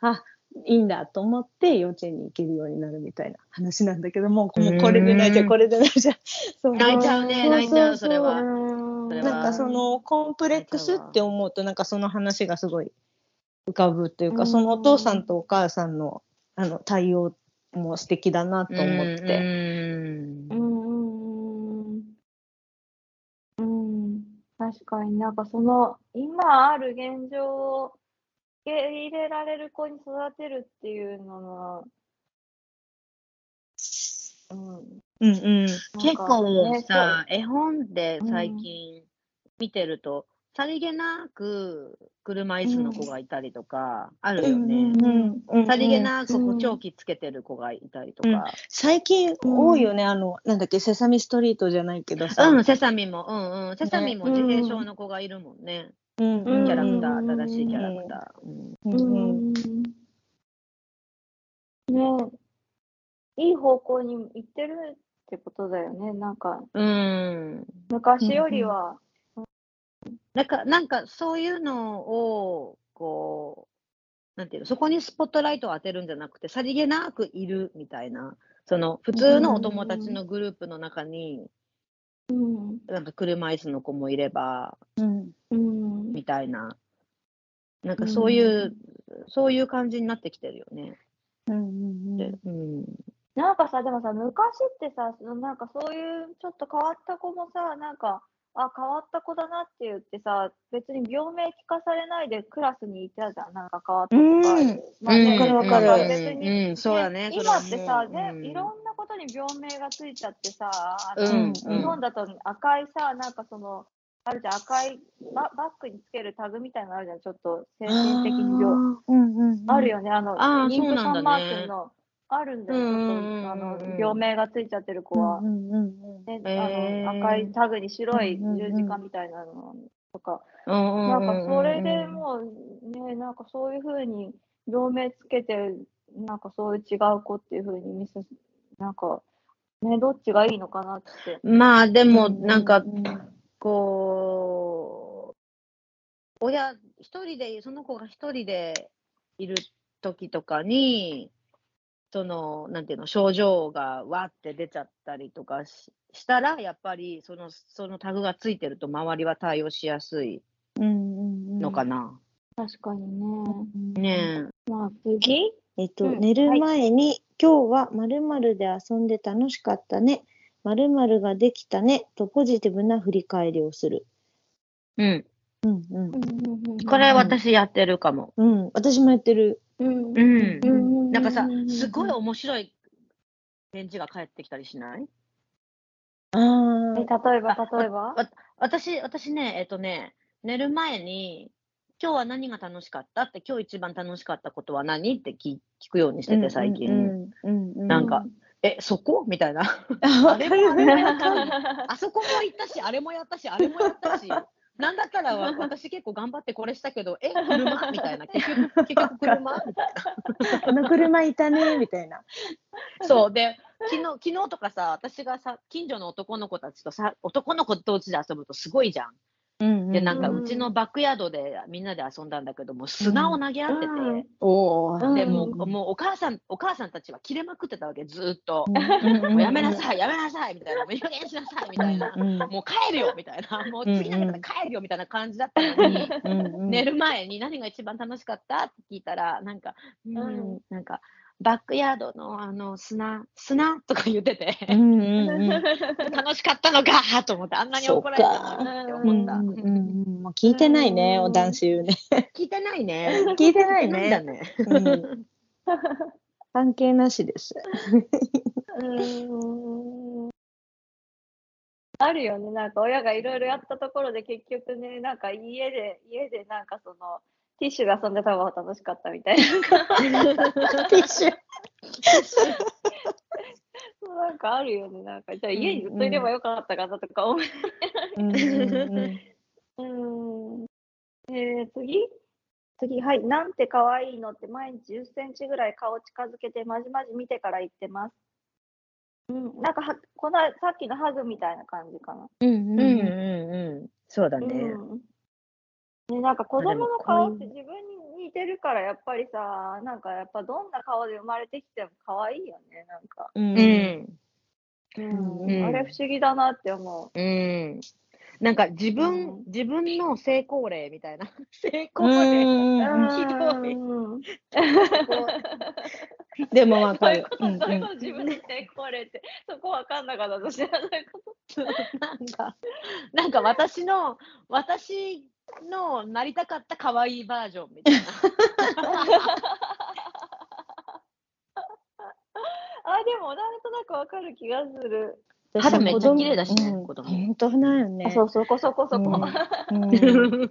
あ、いいんだと思って幼稚園に行けるようになるみたいな話なんだけども、もうこれで泣いちゃう、うんこれで泣いちゃう。そう。泣いちゃうね泣いちゃうそれは。うん。それは。なんかそのコンプレックスって思うとなんかその話がすごい浮かぶというか、うん。そのお父さんとお母さんのあの対応も素敵だなと思って。うん。うんうんうん確かになんかその今ある現状を受け入れられる子に育てるっていうのは、うん、うんうん。なん結か構ねさ、絵本で最近見てると、さりげなく車椅子の子がいたりとか、あるよね。うんうんさりげなくうん補聴器つけてる子がいたりとか。最近多いよね、あの、なんだっけ、セサミストリートじゃないけどさ。うん、セサミも、うんうん。セサミも自閉症の子がいるもんね。キャラクター、うん正しいキャラクター。うん。ねえ。いい方向に行ってるってことだよね。なんか。うん。昔よりは、なんか、なんかそういうのを、こう、なんていうの、そこにスポットライトを当てるんじゃなくて、さりげなくいるみたいな、その普通のお友達のグループの中に、うん。なんか車椅子の子もいれば、うん。うんみたいな、なんかそういう、そういう感じになってきてるよね。うんうんでうん。なんかさ、でもさ、昔ってさ、そのなんかそういうちょっと変わった子もさ、なんか、あ、変わった子だなって言ってさ、別に病名聞かされないでクラスにいたじゃん、なんか変わった子が。うんまあねわかるわかる別にうん、そうだね。今ってさ、ねうんいろんなことに病名がついちゃってさ、あのうん、日本だと赤いさ、なんかその、あるじゃん、赤いババッグにつけるタグみたいなのあるじゃん、ちょっと精神的に病。うんうんうん。あるよね、あの、あー妊婦そうなんだね。さんマークの、あるんだよ、あの、病名がついちゃってる子は。う。んうんうんね、あの赤いタグに白いうんうんうん十字架みたいなのとか、うんうんなんうんうん。かそれでもうね、なんかそういうふうに病名つけて、なんかそういう違う子っていうふうに見せ、なんか、ね、どっちがいいのかなって。まあでも、うんなんか、うんこう、親、一人で、その子が一人でいる時とかに、その、なんていうの、症状がわって出ちゃったりとかししたら、やっぱり、その、そのタグがついてると、周りは対応しやすいうんうんのかな。確かにね。ねまあ次？えっと、うん寝る前に、今日は〇〇で遊んで楽しかったね。〇〇ができたね。とポジティブな振り返りをする。え。うん。うんうん。これ私やってるかも。うん。私もやってる。うんうんうんなんかさ、すごい面白い返事が返ってきたりしない？あえあ。例えば、例えば？わ私、私ね、えっとね、寝る前に、今日は何が楽しかった？って、今日一番楽しかったことは何？って聞聞くようにしてて、最近。うんうんうん。なんか、え、そこ？みたいな。あ、れもあれもあそこも行ったし、あれもやったし、あれもやったし。なんだったらわ私結構頑張ってこれしたけど、え、車？みたいな。結局、結局車？みたいな。この車いたね、みたいな。そう。で、昨日、昨日とかさ、私がさ、近所の男の子たちとさ、男の子同士で遊ぶとすごいじゃん。うんで、なんかうちのバックヤードでみんなで遊んだんだけども、砂を投げ合ってて、うん。で、うんもう、もうお母さん、お母さんたちは切れまくってたわけ、ずーっと。ももうやめなさい、やめなさい、みたいな。もういい加減にしなさい、みたいな。もう帰るよ、みたいな。もう次投げたら帰るよ、みたいな感じだったのに、寝る前に何が一番楽しかった？って聞いたら、なんか、うん、うんなんか、バックヤードのあの砂、砂とか言ってて、うんうんうん。楽しかったのか？と思って、あんなに怒られたってうん思った。うんうん。もう聞いてないね、うん男子言うね。聞いてないね。聞いてないね。ね。うん関係なしです。うんあるよね、なんか親がいろいろやったところで結局ね、なんか家で、家でなんかその、ティッシュで遊んでた方が楽しかったみたいな。ティッシュ。そうなんかあるよね、なんか、じゃあ家にずっといればよかったかなとか思う。うんうんうん。えー、次次、はい。なんて可愛いのって毎日10センチぐらい顔近づけてまじまじ見てから言ってます。うん、なんかは、このさっきのハグみたいな感じかな。うんうんうんうん。そうだね。うんね、なんか子供の顔って自分に似てるから、やっぱりさ、なんかやっぱどんな顔で生まれてきても可愛いよね、なんか。うんうん。うんうんあれ不思議だなって思うん。なんか自分、うん自分の成功例みたいな。成功う例。んう。ひどいうんでもわかるそういうこ。と、自分で成功例って、そこわかんなかった、私は。そういうこと。なんか、なんか私の、私のなりたかった可愛いバージョンみたいな。あ、でも、なんとなくわかる気がする。肌めっちゃ綺麗だしねうん子供本当なんよねあ。そう、そこそこそこ。うんうん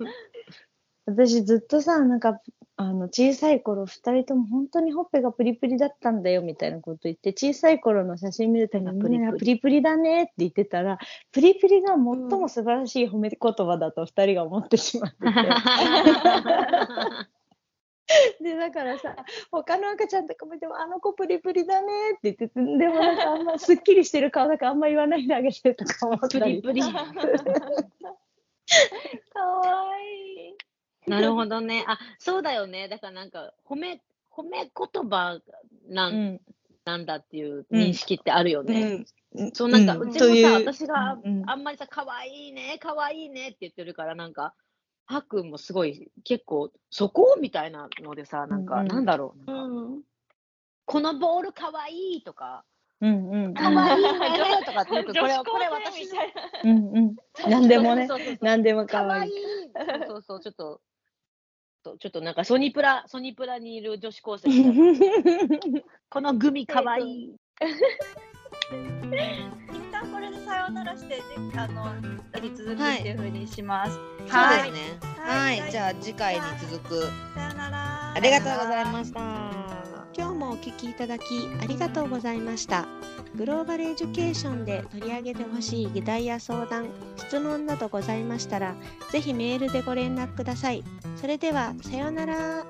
私ずっとさ、なんか、あの、小さい頃、二人とも本当にほっぺがプリプリだったんだよ、みたいなこと言って、小さい頃の写真見るたびに、プリプリみんなプリプリだねって言ってたら、プリプリが最も素晴らしい褒め言葉だと二人が思ってしまってて。で、だからさ、他の赤ちゃんとか見ても、あの子プリプリだねって言ってて、でもなんかあんま、すっきりしてる顔だからあんま言わないであげてとか思ったり。プリプリ。かわいい。なるほどね。あ、そうだよね。だからなんか、褒め、褒め言葉なん,、うん。なんだっていう認識ってあるよね。うん。そうなんか、ううんちもさ、私があんまりさ、可愛いね、可愛いねって言ってるから、なんか、はっくんもすごい、結構、そこみたいなのでさ、なんか、なんだろう、うなんかん。このボール可愛いとか、うんうん。可愛いねとかって言うと、これは、これ私の、うんうん。何でもね何でもい可愛い。そうそうそう、ちょっと、とちょっとなんかソニプラ、ソニプラにいる女子高生みたいな このグミ可愛い。一旦これでさようならして、であの、やり続くはいっていうふうにします。そうはいですね。はいはい、じゃあ次回に続く。さよなら。ありがとうございました。今日もお聞きいただきありがとうございました。グローバルエデュケーションで取り上げてほしい議題や相談、質問などございましたら、ぜひメールでご連絡ください。それでは、さようなら。